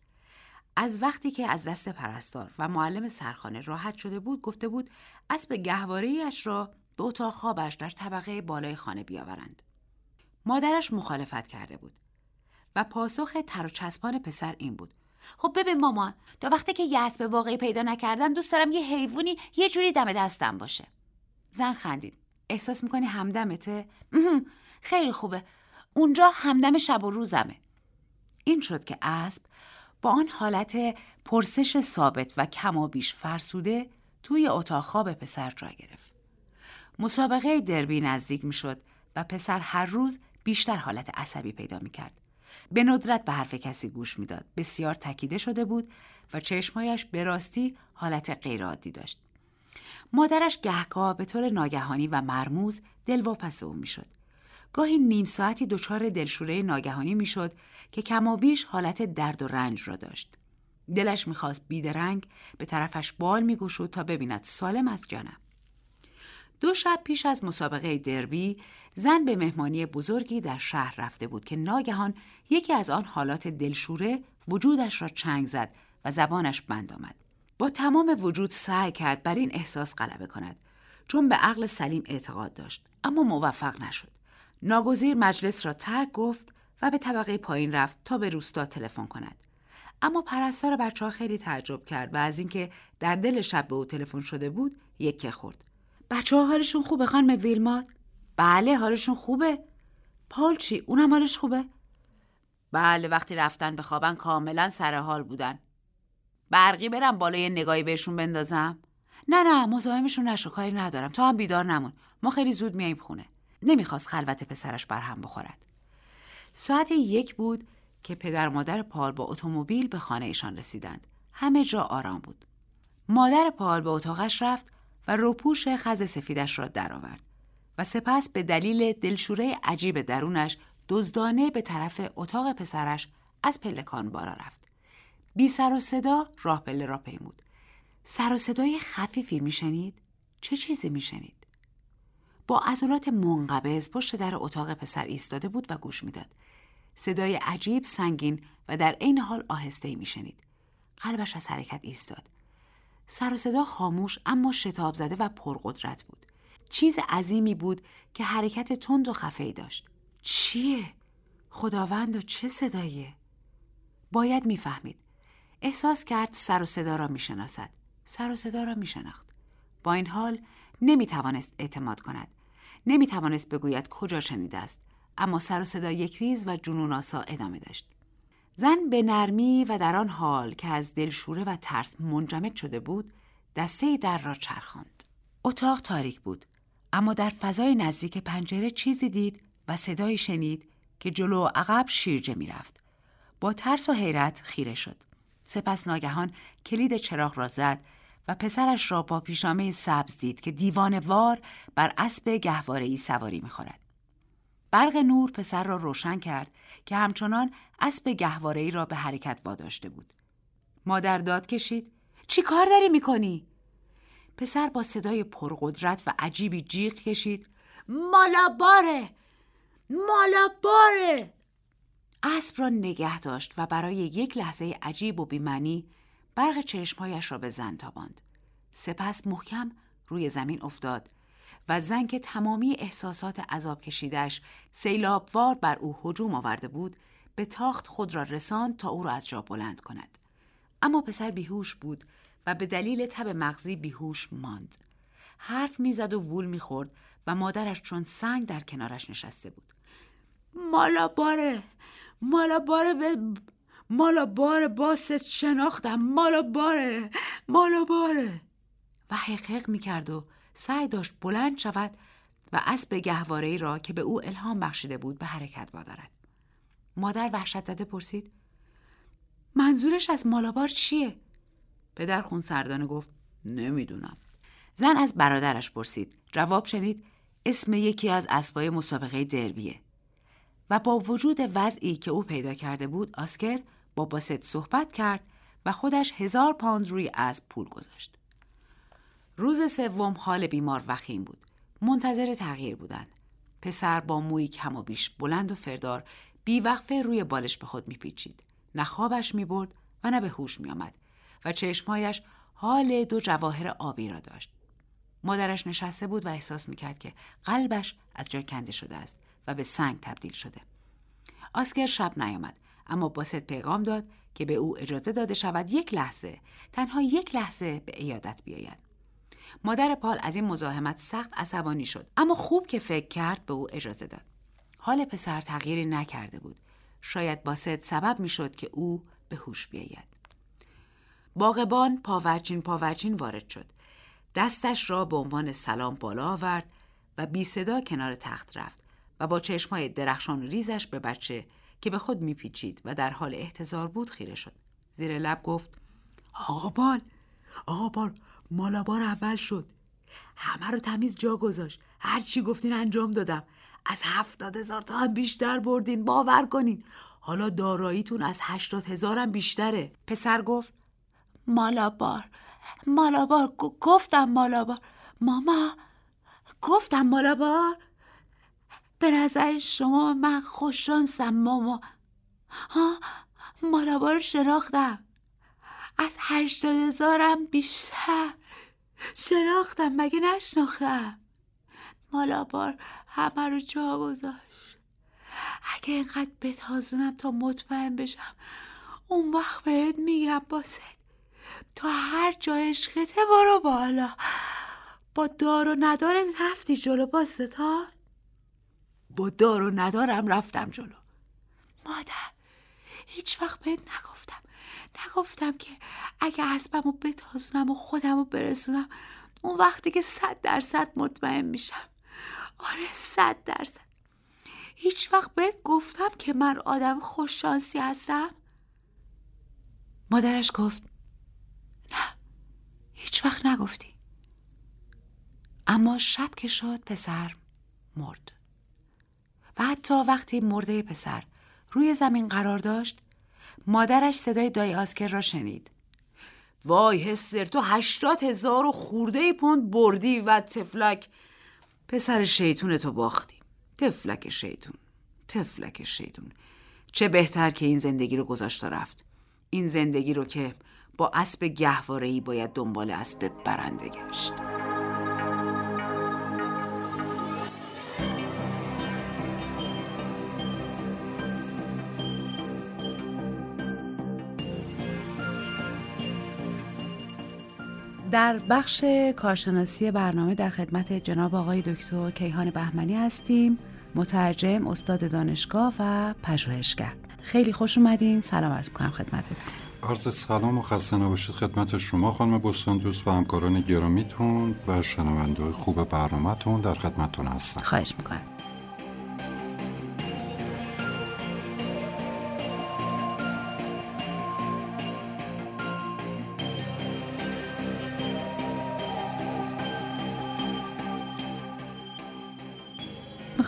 از وقتی که از دست پرستار و معلم سرخانه راحت شده بود گفته بود اسب گهوارهایش را به اتاق خوابش در طبقه بالای خانه بیاورند. مادرش مخالفت کرده بود. و پاسخ تر و چسبان پسر این بود. خب ببین مامان تا وقتی که یه اسب واقعی پیدا نکردم دوست دارم یه حیوانی یه جوری دم دستم باشه. زن خندید. احساس می‌کنی همدمته؟ خیلی خوبه. اونجا همدم شب و روزمه. این شد که اسب با آن حالت پرسش ثابت و کم و بیش فرسوده توی اتاق خواب پسر جا گرفت. مسابقه دربی نزدیک می‌شد و پسر هر روز بیشتر حالت عصبی پیدا می‌کرد. به ندرت به حرف کسی گوش می‌داد. بسیار تکیده شده بود و چشمهایش به راستی حالت غیرعادی داشت. مادرش گهگاه به طور ناگهانی و مرموز دلواپس او می‌شد. گاهی نیم ساعتی دچار دلشوره ناگهانی می‌شد که کمابیش حالت درد و رنج را داشت. دلش می‌خواست بیدرنگ به طرفش بال میگشود تا ببیند سالم از جانم دو شب پیش از مسابقه دربی زن به مهمانی بزرگی در شهر رفته بود که ناگهان یکی از آن حالات دلشوره وجودش را چنگ زد و زبانش بند آمد. با تمام وجود سعی کرد بر این احساس غلبه کند چون به عقل سلیم اعتقاد داشت اما موفق نشد. ناگزیر مجلس را ترک گفت و به طبقه پایین رفت تا به روستا تلفن کند. اما پرستار بچه ها خیلی تعجب کرد و از اینکه در دل شب به او تلفن شده بود یکه خورد. بچه ها حالشون خوبه خانم ویلمات؟ بله حالشون خوبه. پال چی؟ اونم حالش خوبه؟ بله وقتی رفتن به خوابن کاملا سر حال بودن. برقی برم بالای نگاهی بهشون بندازم؟ نه نه مزاحمشون نشو کاری ندارم. تو هم بیدار نمون. ما خیلی زود میاییم خونه. نمی‌خواست خلوت پسرش بر هم بخورد. ساعت یک بود که پدر مادر پال با اتومبیل به خانه ایشان رسیدند. همه جا آرام بود. مادر پال به اتاقش رفت و روپوش خز سفیدش را درآورد و سپس به دلیل دلشوره عجیب درونش دزدانه به طرف اتاق پسرش از پلکان بالا رفت. بی سر و صدا راه پله را پیمود. سر و صدای خفیفی میشنید؟ چه چیزی میشنید؟ با عضلات منقبض پشت در اتاق پسر ایستاده بود و گوش می‌داد. صدای عجیب سنگین و در عین حال آهسته میشنید. قلبش از حرکت ایستاد. سر و صدا خاموش اما شتاب زده و پرقدرت بود. چیز عظیمی بود که حرکت تند و خفه داشت. چیه؟ خداوند و چه صداییه؟ باید می‌فهمید. احساس کرد سر و صدا را می‌شناسد. سر و صدا را میشناخت. با این حال نمی توانست اعتماد کند. نمی توانست بگوید کجا شنیده است. اما سر و صدا یک ریز و جنون آسا ادامه داشت. زن به نرمی و در آن حال که از دلشوره و ترس منجمد شده بود دسته در را چرخاند. اتاق تاریک بود اما در فضای نزدیک پنجره چیزی دید و صدایی شنید که جلو و عقب شیرجه می‌رفت. با ترس و حیرت خیره شد. سپس ناگهان کلید چراغ را زد و پسرش را با پیشامه سبز دید که دیوان وار بر اسب گهواره ای سواری می‌خورد. برق نور پسر را روشن کرد که همچنان اسب گهواره ای را به حرکت واداشته بود. مادر داد کشید. چی کار داری می‌کنی؟ پسر با صدای پرقدرت و عجیبی جیغ کشید. مالاباره! مالاباره! اسب را نگه داشت و برای یک لحظه عجیب و بیمنی برق چشمهایش را به زن تاباند. سپس محکم روی زمین افتاد و زن که تمامی احساسات عذاب کشیدش سیلابوار بر او هجوم آورده بود به تاخت خود را رساند تا او را از جا بلند کند اما پسر بیهوش بود و به دلیل تب مغزی بیهوش ماند حرف می‌زد و وول می‌خورد و مادرش چون سنگ در کنارش نشسته بود مالا باره مالا باره به مالا باره باست شناختم مالا باره مالا باره و حقیق می‌کرد و سعی داشت بلند شود و اسب گهواره را که به او الهام بخشیده بود به حرکت وادارد. مادر وحشت زده پرسید منظورش از مالابار چیه؟ پدر خون سردانه گفت نمی‌دونم. زن از برادرش پرسید. جواب شنید اسم یکی از اسبای مسابقه دربیه. و با وجود وضعی که او پیدا کرده بود آسکر با باست صحبت کرد و خودش هزار پاند روی اسب پول گذاشت. روز سوم حال بیمار وخیم بود. منتظر تغییر بودند. پسر با موی کم و بیش بلند و فردار بیوقفه روی بالش به خود میپیچید. نه خوابش می‌برد و نه به هوش میآمد و چشمهایش حال دو جواهر آبی را داشت. مادرش نشسته بود و احساس می‌کرد که قلبش از جا کنده شده است و به سنگ تبدیل شده. آسکر شب نیامد اما باست پیغام داد که به او اجازه داده شود یک لحظه تنها یک لحظه به ایادت بیاید. مادر پال از این مزاحمت سخت عصبانی شد اما خوب که فکر کرد به او اجازه داد. حال پسر تغییری نکرده بود. شاید باست سبب می‌شد که او به هوش بیاید. باغبان پاورچین پاورچین وارد شد. دستش را به عنوان سلام بالا آورد و بی صدا کنار تخت رفت. و با چشمای درخشان ریزش به بچه که به خود میپیچید و در حال احتضار بود خیره شد. زیر لب گفت آقا بال آقا بال مالابار اول شد. همه رو تمیز جا گذاشت. هر چی گفتین انجام دادم. از هفتاد هزار تا هم بیشتر بردین. باور کنین. حالا داراییتون از هشتاد هزار هم بیشتره. پسر گفت مالابار مالابار گفتم مالابار. ماما گفتم مالابار. به نظر شما من خوششانسم ماما؟ ها؟ مالابار شناختم. از هشتاد هزارم بیشتر شناختم مگه نشناختم؟ مالابار همه رو جا گذاشت. اگه اینقدر بتازونم تا مطمئن بشم اون وقت بهت میگم باست تا هر جا عشقته برو بالا. با دار و ندارت رفتی جلو باست با دار و ندارم رفتم جلو. مادر هیچ وقت بهت نگفتم. نگفتم که اگه اسبم رو بتازونم و خودم رو برسونم اون وقتی که صد درصد مطمئن میشم. آره صد درصد. هیچ وقت بهت گفتم که من آدم خوششانسی هستم؟ مادرش گفت نه هیچ وقت نگفتی. اما شب که شد پسر مرد. و حتی وقتی مرده پسر روی زمین قرار داشت مادرش صدای دای آسکر را شنید. وای هستر تو هشتاد هزار و خورده پوند بردی و تفلک. پسر شیطون تو باختی. تفلک شیطون تفلک شیطون. چه بهتر که این زندگی رو گذاشت رفت. این زندگی رو که با اسب گهوارهی باید دنبال اسب برنده گشت. در بخش کارشناسی برنامه در خدمت جناب آقای دکتر کیهان بهمنی هستیم. مترجم استاد دانشگاه و پژوهشگر. خیلی خوش اومدین. سلام عرض می‌کنم خدمتتون.
عرض سلام و خسته نباشید. خدمت شما خانم بستاندوست و همکاران گرامیتون و شنونده خوب برنامهتون در خدمتتون هستم.
خواهش می‌کنم.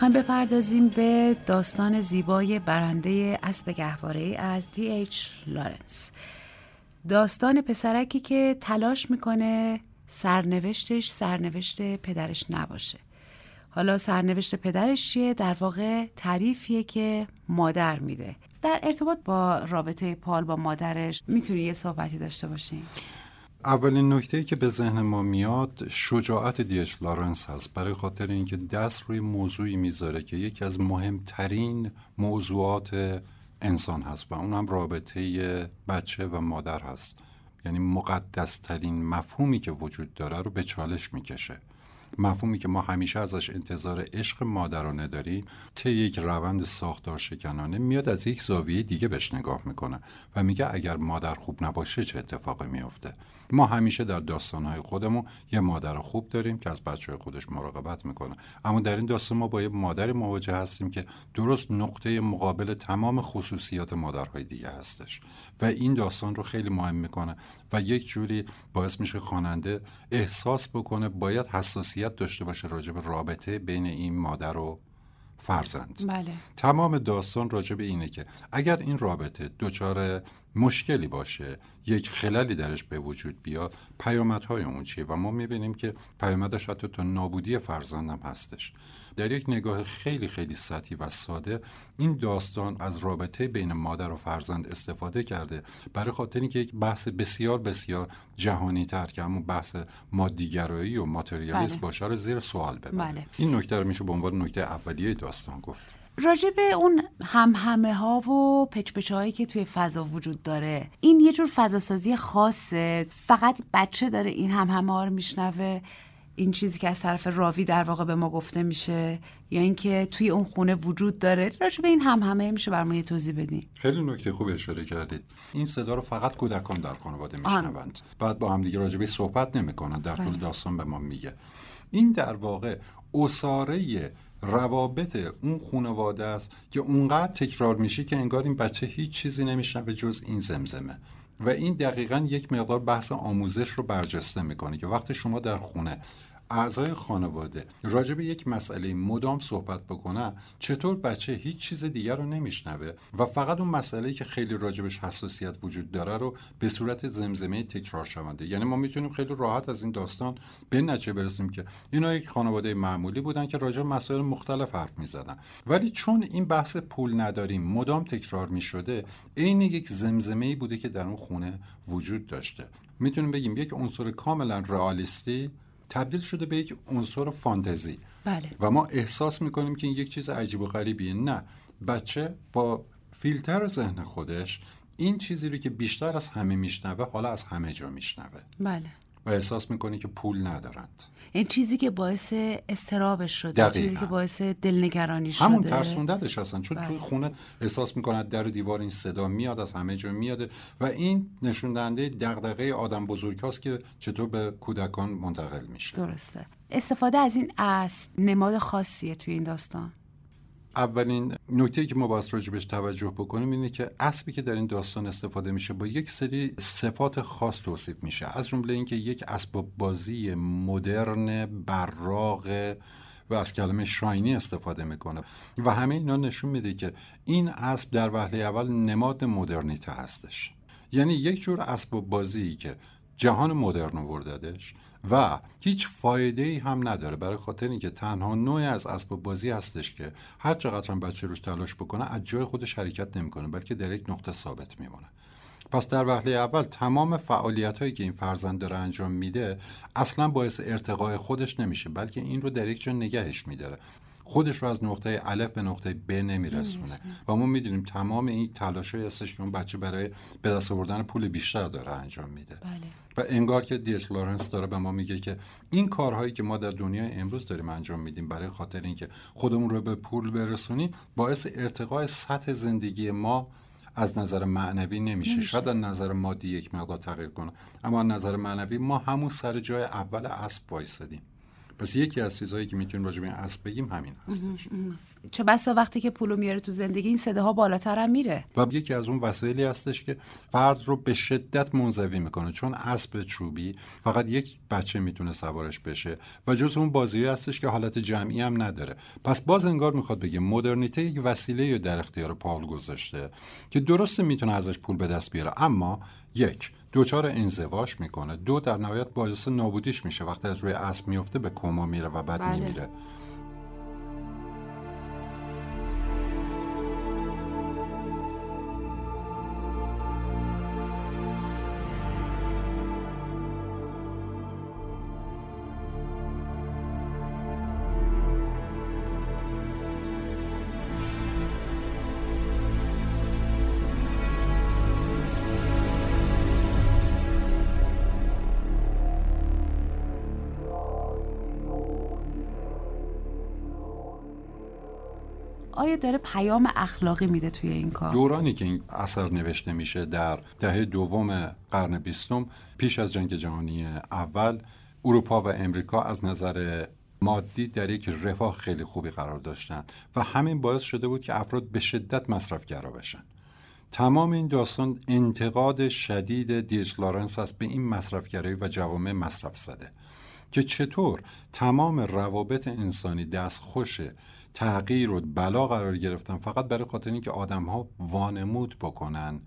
می‌خوایم بپردازیم به داستان زیبای برنده اسب گهواره از دی ایچ لارنس. داستان پسرکی که تلاش می‌کنه سرنوشتش سرنوشت پدرش نباشه. حالا سرنوشت پدرش چیه؟ در واقع تعریفیه که مادر میده. در ارتباط با رابطه پال با مادرش می‌تونی یه صحبتی داشته باشیم
اولین نکته که به ذهن ما میاد شجاعت دیش لارنس هست. برای خاطر اینکه دست روی موضوعی می‌ذاره که یکی از مهمترین موضوعات انسان هست و اون هم رابطه بچه و مادر هست. یعنی مقدسترین مفهومی که وجود داره رو به چالش می‌کشه. مفهومی که ما همیشه ازش انتظار عشق مادرانه داریم. طی یک روند ساختار شکنانه میاد از یک زاویه دیگه بهش نگاه می‌کنه و میگه اگر مادر خوب نباشه چه اتفاقی میفته ما همیشه در داستانهای خودمون یه مادر خوب داریم که از بچه خودش مراقبت می‌کنه. اما در این داستان ما با یه مادر مواجه هستیم که درست نقطه مقابل تمام خصوصیات مادرهای دیگه هستش. و این داستان رو خیلی مهم می‌کنه و یک جوری باعث میشه خواننده احساس بکنه باید حساسیت داشته باشه راجع به رابطه بین این مادر و فرزند.
بله.
تمام داستان راجع به اینه که اگر این رابطه دچار مشکلی باشه. یک خللی درش به وجود بیاد. پیامدهای اون چیه؟ و ما می‌بینیم که پیامدش حتی تا نابودی فرزندم هستش. در یک نگاه خیلی خیلی سطحی و ساده این داستان از رابطه بین مادر و فرزند استفاده کرده. برای خاطر اینکه یک بحث بسیار بسیار جهانی تر که همون بحث مادیگرایی و ماتریالیسم
بله.
باشه رو زیر سوال ببره.
بله.
این نکته رو میشه به عنوان نکته اولیه داستان گفت.
راجع به اون همهمه ها و پچ هایی که توی فضا وجود داره این یه جور فضاسازی خاصه. فقط بچه داره این همهمه ها رو میشنوه. این چیزی که از طرف راوی در واقع به ما گفته میشه یا اینکه توی اون خونه وجود داره. راجع به این همهمه میشه برام یه توضیح بدین.
خیلی نکته خوب اشاره کردید. این صدا رو فقط کودکان در خانواده میشنوند. بعد با همدیگه راجع به صحبت نمی‌کنن در طول داستان به ما میگه. این در واقع اساره روابط اون خانواده است که اونقدر تکرار میشه که انگار این بچه هیچ چیزی نمیشنوه جز این زمزمه. و این دقیقا یک مقدار بحث آموزش رو برجسته می‌کنه که وقتی شما در خونه اعضای خانواده راجع به یک مسئله مدام صحبت بکنن چطور بچه هیچ چیز دیگر رو نمیشنوه و فقط اون مسئله که خیلی راجبش حساسیت وجود داره رو به صورت زمزمه تکرار شونده. یعنی ما می‌تونیم خیلی راحت از این داستان به نتیجه برسیم که اینا یک خانواده معمولی بودن که راجع مسائل مختلف حرف می‌زدن. ولی چون این بحث پول نداریم مدام تکرار می‌شده عین یک زمزمه بوده که در اون خونه وجود داشته. می‌تونیم بگیم یک عنصر کاملا رئالیستی تبدیل شده به یک عنصر فانتزی.
بله.
و ما احساس می‌کنیم که این یک چیز عجیب و غریبیه. نه. بچه با فیلتر ذهن خودش این چیزی رو که بیشتر از همه میشنوه حالا از همه جا میشنوه.
بله.
و احساس می‌کنه که پول ندارند.
این چیزی که باعث استرابش شده
دقیقاً.
چیزی که باعث دلنگرانی شده.
همون ترسوندهش هستن چون
بله.
توی خونه احساس می‌کنه در و دیوار این صدا میاد از همه جا میاده و این نشون دهنده دغدغه آدم بزرگ هاست که چطور به کودکان منتقل میشه.
درسته. استفاده از این اسب نماد خاصیه توی این داستان.
اولین نکته که ما باید راجبش توجه بکنیم اینه که اسبی که در این داستان استفاده میشه با یک سری صفات خاص توصیف میشه. از جمله اینکه یک اسباب بازی مدرن براق و از کلمه شاینی استفاده می‌کنه. و همه اینا نشون میده که این اسب در وهله اول نماد مدرنیته هستش. یعنی یک جور اسباب بازی که جهان مدرن آورددش و هیچ فایده ای هم نداره. برای خاطر اینکه تنها نوعی از اسباب بازی هستش که هر چقدر هم بچه روش تلاش بکنه از جای خودش حرکت نمی‌کنه بلکه در یک نقطه ثابت میمونه. پس در وهله اول تمام فعالیت هایی که این فرزند داره انجام میده اصلا باعث ارتقای خودش نمیشه بلکه این رو در یک جا نگهش میداره. خودش رو از نقطه الف به نقطه ب نمیرسونه. و ما می‌دونیم تمام این تلاشایی هستش که اون بچه برای به دست آوردن پول بیشتر داره انجام میده.
بله.
و انگار که دیش لارنس داره به ما میگه که این کارهایی که ما در دنیای امروز داریم انجام میدیم برای خاطر اینکه خودمون رو به پول برسونیم باعث ارتقای سطح زندگی ما از نظر معنوی نمیشه. شاید از نظر مادی یک مقدار تغییر کنه. اما از نظر معنوی ما همون سر جای اول اسب وایسادیم. پس یکی از چیزهایی که می‌تونیم راجع به این اسب بگیم همین هستش
چه بسا وقتی که پولو میاره تو زندگی این صداها بالاتر هم میره.
و یکی از اون وسایلی هستش که فرد رو به شدت منزوی می‌کنه چون اسب چوبی فقط یک بچه می‌تونه سوارش بشه و جز اون بازی هستش که حالت جمعی هم نداره. پس باز انگار می‌خواد بگه مدرنیته یک وسیله در اختیار پال گذاشته که درسته می‌تونه ازش پول به دست بیاره اما یک دوچار انزواش می‌کنه. دو در نهایت باعث نابودیش میشه. وقتی از روی اسب میفته به کما میره و بعد
بله.
میمیره.
داره پیام اخلاقی میده توی این کار.
دورانی که این اثر نوشته میشه در دهه دوم قرن بیستم پیش از جنگ جهانی اول اروپا و امریکا از نظر مادی در یک رفاه خیلی خوبی قرار داشتن و همین باعث شده بود که افراد به شدت مصرفگرا بشن. تمام این داستان انتقاد شدید دیچ لارنس است به این مصرفگرایی و جوامع مصرف زده که چطور تمام روابط انسانی دستخوش تغییر و بلا قرار گرفتن فقط برای خاطر اینکه آدم ها وانمود بکنن.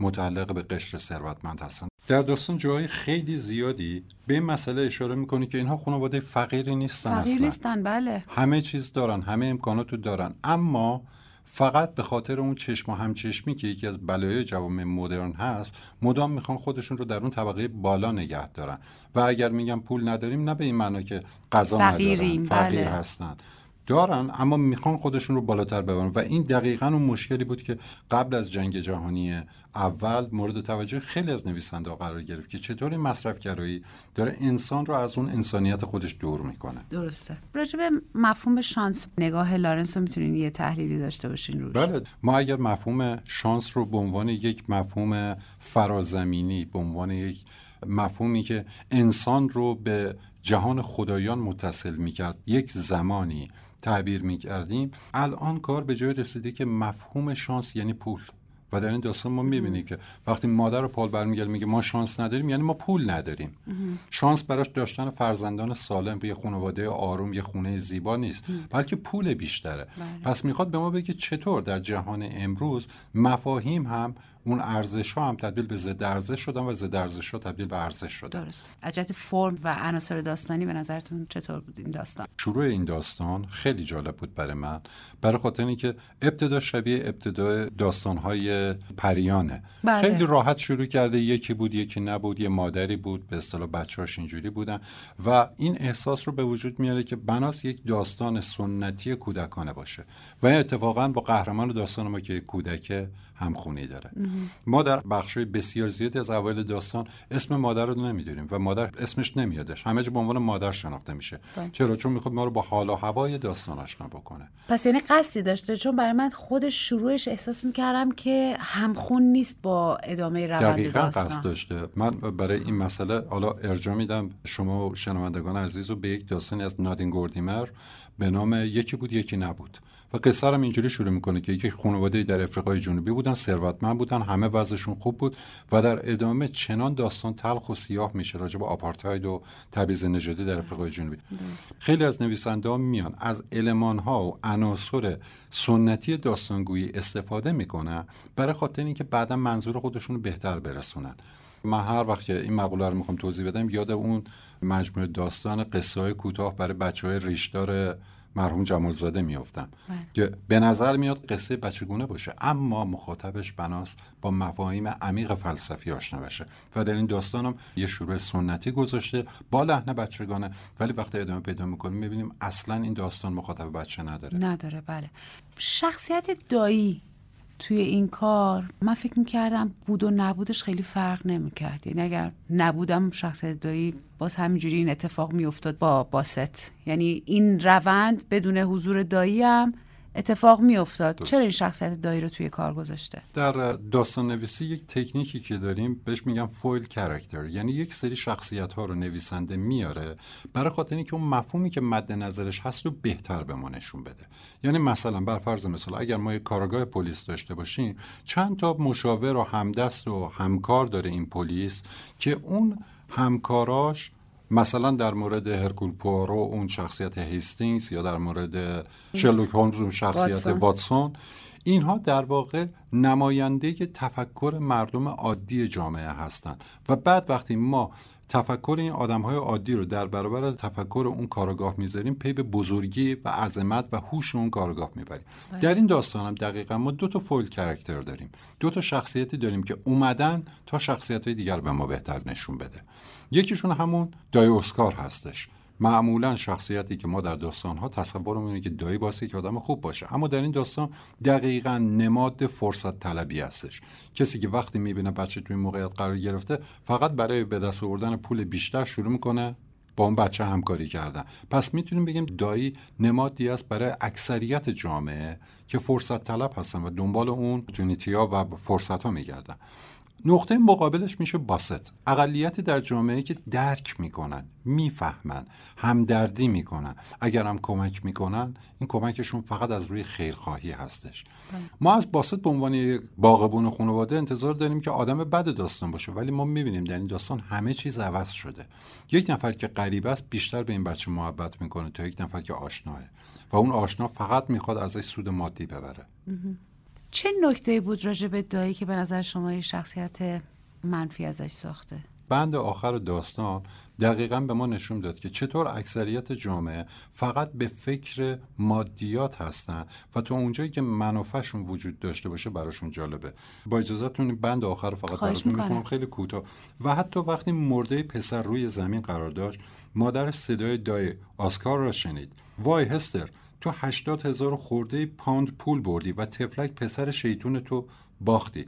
متعلق به قشر ثروتمند هستن. در داستان جای خیلی زیادی به این مسئله اشاره می‌کنه که اینها خانواده فقیری نیستن
فقیر
اصلا.
نیستن بله.
همه چیز دارن همه امکانات رو دارن. اما فقط به خاطر اون چشم و همچشمی که یکی از بلایای جوامع مدرن هست مدام می‌خوان خودشون رو در اون طبقه بالا نگه دارن. و اگر میگن پول نداریم نه به این معنا که غذا ندارن فقیر
بله.
هستن. دارن اما می‌خوان خودشون رو بالاتر ببرن. و این دقیقا اون مشکلی بود که قبل از جنگ جهانی اول مورد توجه خیلی از نویسنده قرار گرفت که چطور این مصرفگرایی داره انسان رو از اون انسانیت خودش دور می‌کنه.
درسته. راجع به مفهوم شانس نگاه لارنس رو می‌تونین یه تحلیلی داشته باشین روش.
بله. ما اگر مفهوم شانس رو به عنوان یک مفهوم فرازمینی به عنوان یک مفهومی که انسان رو به جهان خدایان متصل می‌کرد یک زمانی تعبیر می‌کردیم الان کار به جای رسیده که مفهوم شانس یعنی پول. و در این داستان ما می‌بینیم که وقتی مادر رو پال برمیگرده میگه ما شانس نداریم یعنی ما پول نداریم شانس براش داشتن فرزندان سالم به یه خانواده آروم یه خونه زیبا نیست بلکه پول بیشتره
بله.
پس می‌خواد به ما بگه چطور در جهان امروز مفاهیم هم اون ارزش ها هم تبدیل به ضد ارزش شدن و ضد ارزش ها تبدیل به ارزش شدن.
درست. از جهت فرم و عناصر داستانی به نظرتون چطور بود این داستان؟
شروع این داستان خیلی جالب بود برای من. برای خاطر اینکه ابتدا شبیه ابتدای داستانهای پریانه.
بله.
خیلی راحت شروع کرده. یکی بود یکی نبود. یه مادری بود. به اصطلاح بچه‌هاش اینجوری بودن. و این احساس رو به وجود میاره که بناس یک داستان سنتی کودکانه باشه. و این اتفاقا با قهرمان داستان ما که یک کودک همخونی داره. ما در بخشای بسیار زیادی از اوایل داستان اسم مادر رو نمی‌دونیم و مادر اسمش نمیادش. همه جا به عنوان مادر شناخته میشه.
بله.
چرا؟ چون می‌خواد ما رو با حال و هوای داستان آشنا بکنه.
پس یعنی قصدی داشته چون برای من خود شروعش احساس می‌کردم که همخون نیست با ادامه روند
دقیقا
داستان.
قصد داشته. من برای این مسئله حالا ارجاع میدم شما شنوندگان عزیز رو به یک داستانی از نادین گوردیمر به نام یکی بود یکی نبود. و قصه هم اینجوری شروع می‌کنه که یک خانواده در افریقای جنوبی بودن ثروتمند بودن همه وضعشون خوب بود و در ادامه چنان داستان تلخ و سیاه میشه راجع به آپارتاید و تبعیض نژادی در افریقای جنوبی. خیلی از نویسنده ها میان. از علمان ها و عناصر سنتی داستانگویی استفاده می‌کنن برای خاطر اینکه بعدا منظور خودشون رو بهتر برسونن. من هر وقت که این مقوله رو می‌خوام توضیح بدم یاد اون مجموعه داستان قصه های کوتاه برای بچه های ریشدار مرحوم جمالزاده میافتم.
بله.
که به نظر میاد قصه بچگونه باشه اما مخاطبش بناست با مفاهیم عمیق فلسفی آشنا بشه و در این داستانم یه شروع سنتی گذاشته با لحن بچگانه. ولی وقتی ادامه پیدا می‌کنیم می‌بینیم اصلا این داستان مخاطب بچه نداره.
نداره بله. شخصیت دایی توی این کار من فکر می‌کردم بود و نبودش خیلی فرق نمی‌کرد. یعنی اگر نبودم شخصیت دایی باز همینجوری این اتفاق میافتاد با باست یعنی این روند بدون حضور دایی هم اتفاق میافتاد. چرا این شخصیت دایی رو توی کار گذاشته؟
در داستان نویسی یک تکنیکی که داریم بهش میگن foil character یعنی یک سری شخصیت ها رو نویسنده میاره برای خاطر اینکه اون مفهومی که مد نظرش هست رو بهتر به ما نشون بده. یعنی مثلا بر فرض مثال اگر ما یک کارگاه پلیس داشته باشیم چند تا مشاور و همدست و همکار داره این پلیس که اون همکاراش مثلا در مورد هرکول پوارو اون شخصیت هیستینگز یا در مورد شرلوک هولمز اون شخصیت
واتسون.
واتسون اینها در واقع نماینده تفکر مردم عادی جامعه هستند و بعد وقتی ما تفکر این آدم های عادی رو در برابر تفکر اون کارگاه می‌ذاریم پی به بزرگی و عظمت و هوش اون کارگاه می‌بریم. در این داستان هم دقیقا ما دو تا فویل کرکتر داریم. دو تا شخصیتی داریم که اومدن تا شخصیت های دیگر به ما بهتر نشون بده. یکیشون همون دای اسکار هستش. معمولا شخصیتی که ما در داستان ها تصورمون اینه که دایی باشه که آدم خوب باشه. اما در این داستان دقیقا نماد فرصت طلبی هستش. کسی که وقتی می‌بینه بچه توی موقعیت قرار گرفته فقط برای به دست آوردن پول بیشتر شروع می‌کنه با اون بچه همکاری کردن. پس می‌تونیم بگیم دایی نمادی است برای اکثریت جامعه که فرصت طلب هستن و دنبال اون ها و فرصت ها میگردن. نقطه مقابلش میشه باست. اقلیتی در جامعه که درک می‌کنن می‌فهمن همدردی می‌کنن. اگر هم کمک می‌کنن این کمکشون فقط از روی خیرخواهی هستش. ما از باست به عنوان باغبون خانواده انتظار داریم که آدم بد داستان باشه ولی ما می‌بینیم در این داستان همه چیز عوض شده. یک نفر که غریب است بیشتر به این بچه محبت می‌کنه تا یک نفر که آشناه. و اون آشنا فقط می‌خواد ازش سود مادی ببره.
چه نکته بود راجع به دایی که به نظر شما یه شخصیت منفی ازش ساخته؟
بند آخر داستان دقیقا به ما نشون داد که چطور اکثریت جامعه فقط به فکر مادیات هستن و تا اونجایی که منافعشون وجود داشته باشه براشون جالبه. با اجازهتون بند آخر فقط براتون. می‌خونم. خیلی کوتاه. و حتی وقتی مرده پسر روی زمین قرار داشت مادر صدای دای آسکار را شنید. وای هستر تو هشتاد هزار خورده پاند پول بردی و تفلک پسر شیطون تو باختی.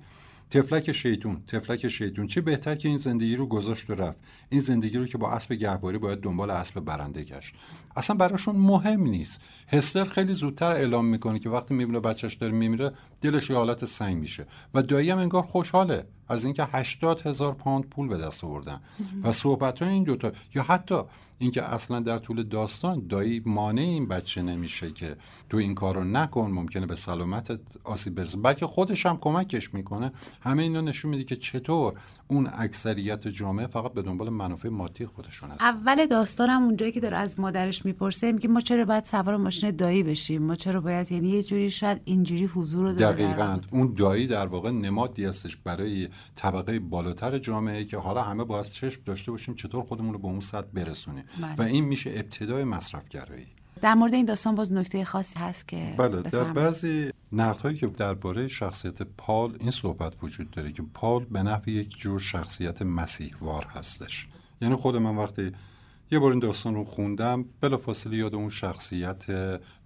تفلک شیطون تفلک شیطون. چه بهتر که این زندگی رو گذاشت و رفت. این زندگی رو که با اسب گهواری باید دنبال اسب برنده گشت. اصلا براشون مهم نیست. هستر خیلی زودتر اعلام می‌کنه که وقتی می‌بینه بچهش داره میمیره دلش یه حالت سنگ میشه. و دایی هم انگار خوشحاله از اینکه 80 هزار پوند پول به دست آوردن. و صحبت های این دوتا یا حتی اینکه اصلا در طول داستان دایی مانع این بچه نمیشه که تو این کار رو نکن ممکنه به سلامتت آسیب برسه. بلکه خودش هم کمکش می‌کنه. همه اینا نشون میده که چطور اون اکثریت جامعه فقط به دنبال منافع مادی خودشون هست.
اول داستانم اونجایی که داره از مادرش می‌پرسه میگه ما چرا باید سوار ماشین دایی بشیم؟ ما چرا باید یعنی یه جوری شاید اینجوری حضور رو
دقیقاً. اون دایی در واقع نمادی هستش برای طبقه بالاتر جامعه که حالا همه باید چشم داشته باشیم چطور خودمون رو به اون سطح برسونیم.
بله.
و این میشه ابتدای مصرفگرایی.
در مورد این داستان باز نکته خاصی هست که
بله در
بفرمایید.
نقدهایی که درباره شخصیت پال این صحبت وجود داره که پال به نفع یک جور شخصیت مسیحوار هستش. یعنی خود من وقتی یه بار این داستان رو خوندم بلافاصله یاد اون شخصیت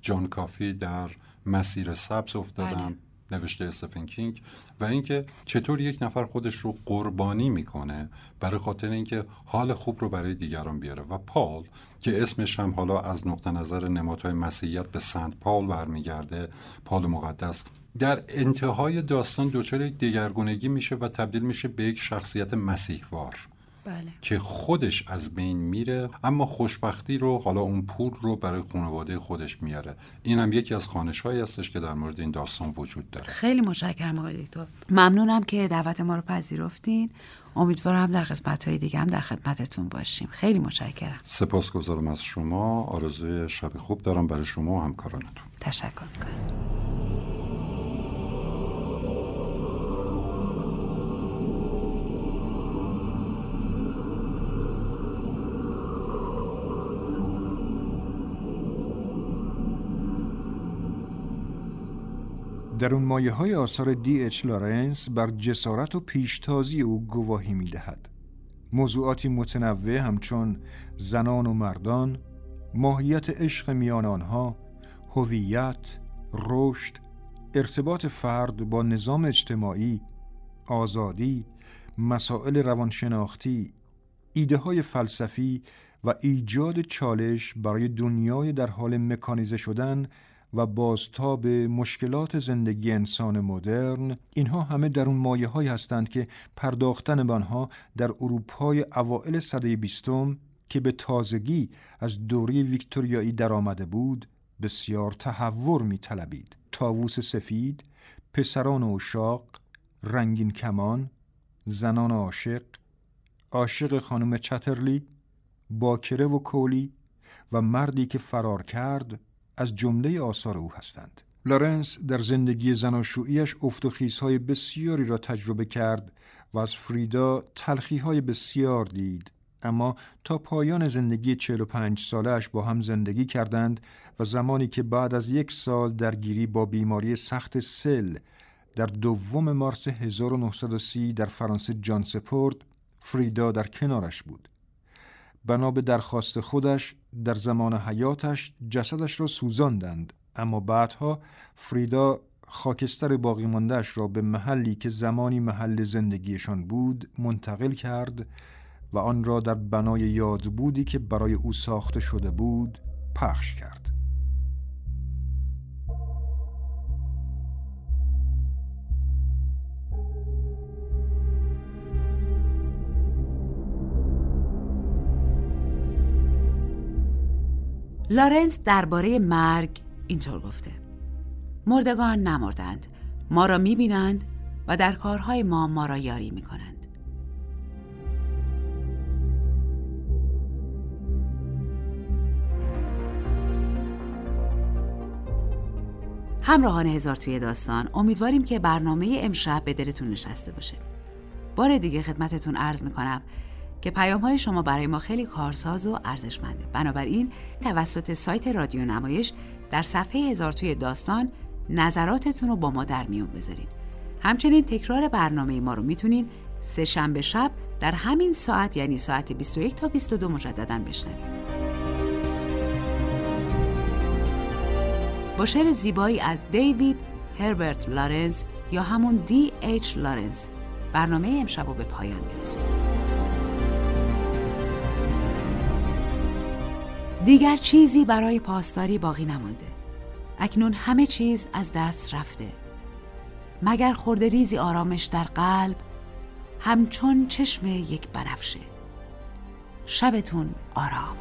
جان کافی در مسیر سبز افتادم. نوشته استفن کینگ و اینکه چطور یک نفر خودش رو قربانی می‌کنه برای خاطر اینکه حال خوب رو برای دیگران بیاره. و پال که اسمش هم حالا از نقطه نظر نمادهای مسیحیت به سنت پال برمیگرده پال مقدس در انتهای داستان دچار یک دگرگونگی میشه و تبدیل میشه به یک شخصیت مسیحوار.
بله.
که خودش از بین میره اما خوشبختی رو حالا اون پول رو برای خانواده خودش میاره. این هم یکی از خانش هایی هستش که در مورد این داستان وجود داره.
خیلی متشکرم آقای دکتر. ممنونم که دعوت ما رو پذیرفتین. امیدوارم در قسمت های دیگه هم در خدمتتون باشیم. خیلی متشکرم.
سپاسگزارم از شما. آرزوی شب خوب دارم برای شما و همکارانتون.
تشکر می‌کنم.
در اون مایه های آثار دی اچ لارنس بر جسارت و پیشتازی او گواهی می دهد. موضوعاتی متنوع همچون زنان و مردان، ماهیت عشق میان آنها، هویت، رشد، ارتباط فرد با نظام اجتماعی، آزادی، مسائل روانشناختی، ایده های فلسفی و ایجاد چالش برای دنیای در حال مکانیزه شدن و بازتاب مشکلات زندگی انسان مدرن اینها همه در اون مایه های هستند که پرداختن به آنها در اروپای اوائل سده بیستم که به تازگی از دوره ویکتوریایی درآمده بود بسیار تحور می طلبید. تاووس سفید، پسران اشاق، رنگین کمان، زنان عاشق، عاشق خانم چترلی، باکره و کولی و مردی که فرار کرد از جمله آثار او هستند. لارنس در زندگی زناشوییش افت و خیزهای بسیاری را تجربه کرد و از فریدا تلخیهای بسیار دید اما تا پایان زندگی 45 سالش با هم زندگی کردند و زمانی که بعد از یک سال درگیری با بیماری سخت سل در دوم مارس 1930 در فرانسه جان سپورد فریدا در کنارش بود بنا به درخواست خودش در زمان حیاتش جسدش را سوزاندند. اما بعدها فریدا خاکستر باقی ماندهش را به محلی که زمانی محل زندگیشان بود منتقل کرد و آن را در بنای یادبودی که برای او ساخته شده بود پخش کرد.
لارنس درباره مرگ اینطور گفته. مردگان نمردند. ما را می‌بینند و در کارهای ما ما را یاری می‌کنند. همراهان هزار توی داستان امیدواریم که برنامه امشب به دلتون نشسته باشه. بار دیگه خدمتتون عرض می‌کنم که پیام های شما برای ما خیلی کارساز و ارزشمنده. بنابراین توسط سایت رادیو نمایش در صفحه هزار توی داستان نظراتتون رو با ما در میون بذارین. همچنین تکرار برنامه ما رو می‌تونین سه شنبه شب در همین ساعت یعنی ساعت 21 تا 22 مجددا بشنوید. با شعر زیبایی از دیوید هربرت لارنس یا همون دی ایچ لارنس. برنامه امشب رو به پایان میرسونیم. دیگر چیزی برای پاسداری باقی نمانده. اکنون همه چیز از دست رفته. مگر خورده ریزی آرامش در قلب همچون چشم یک بنفشه شبتون آرام.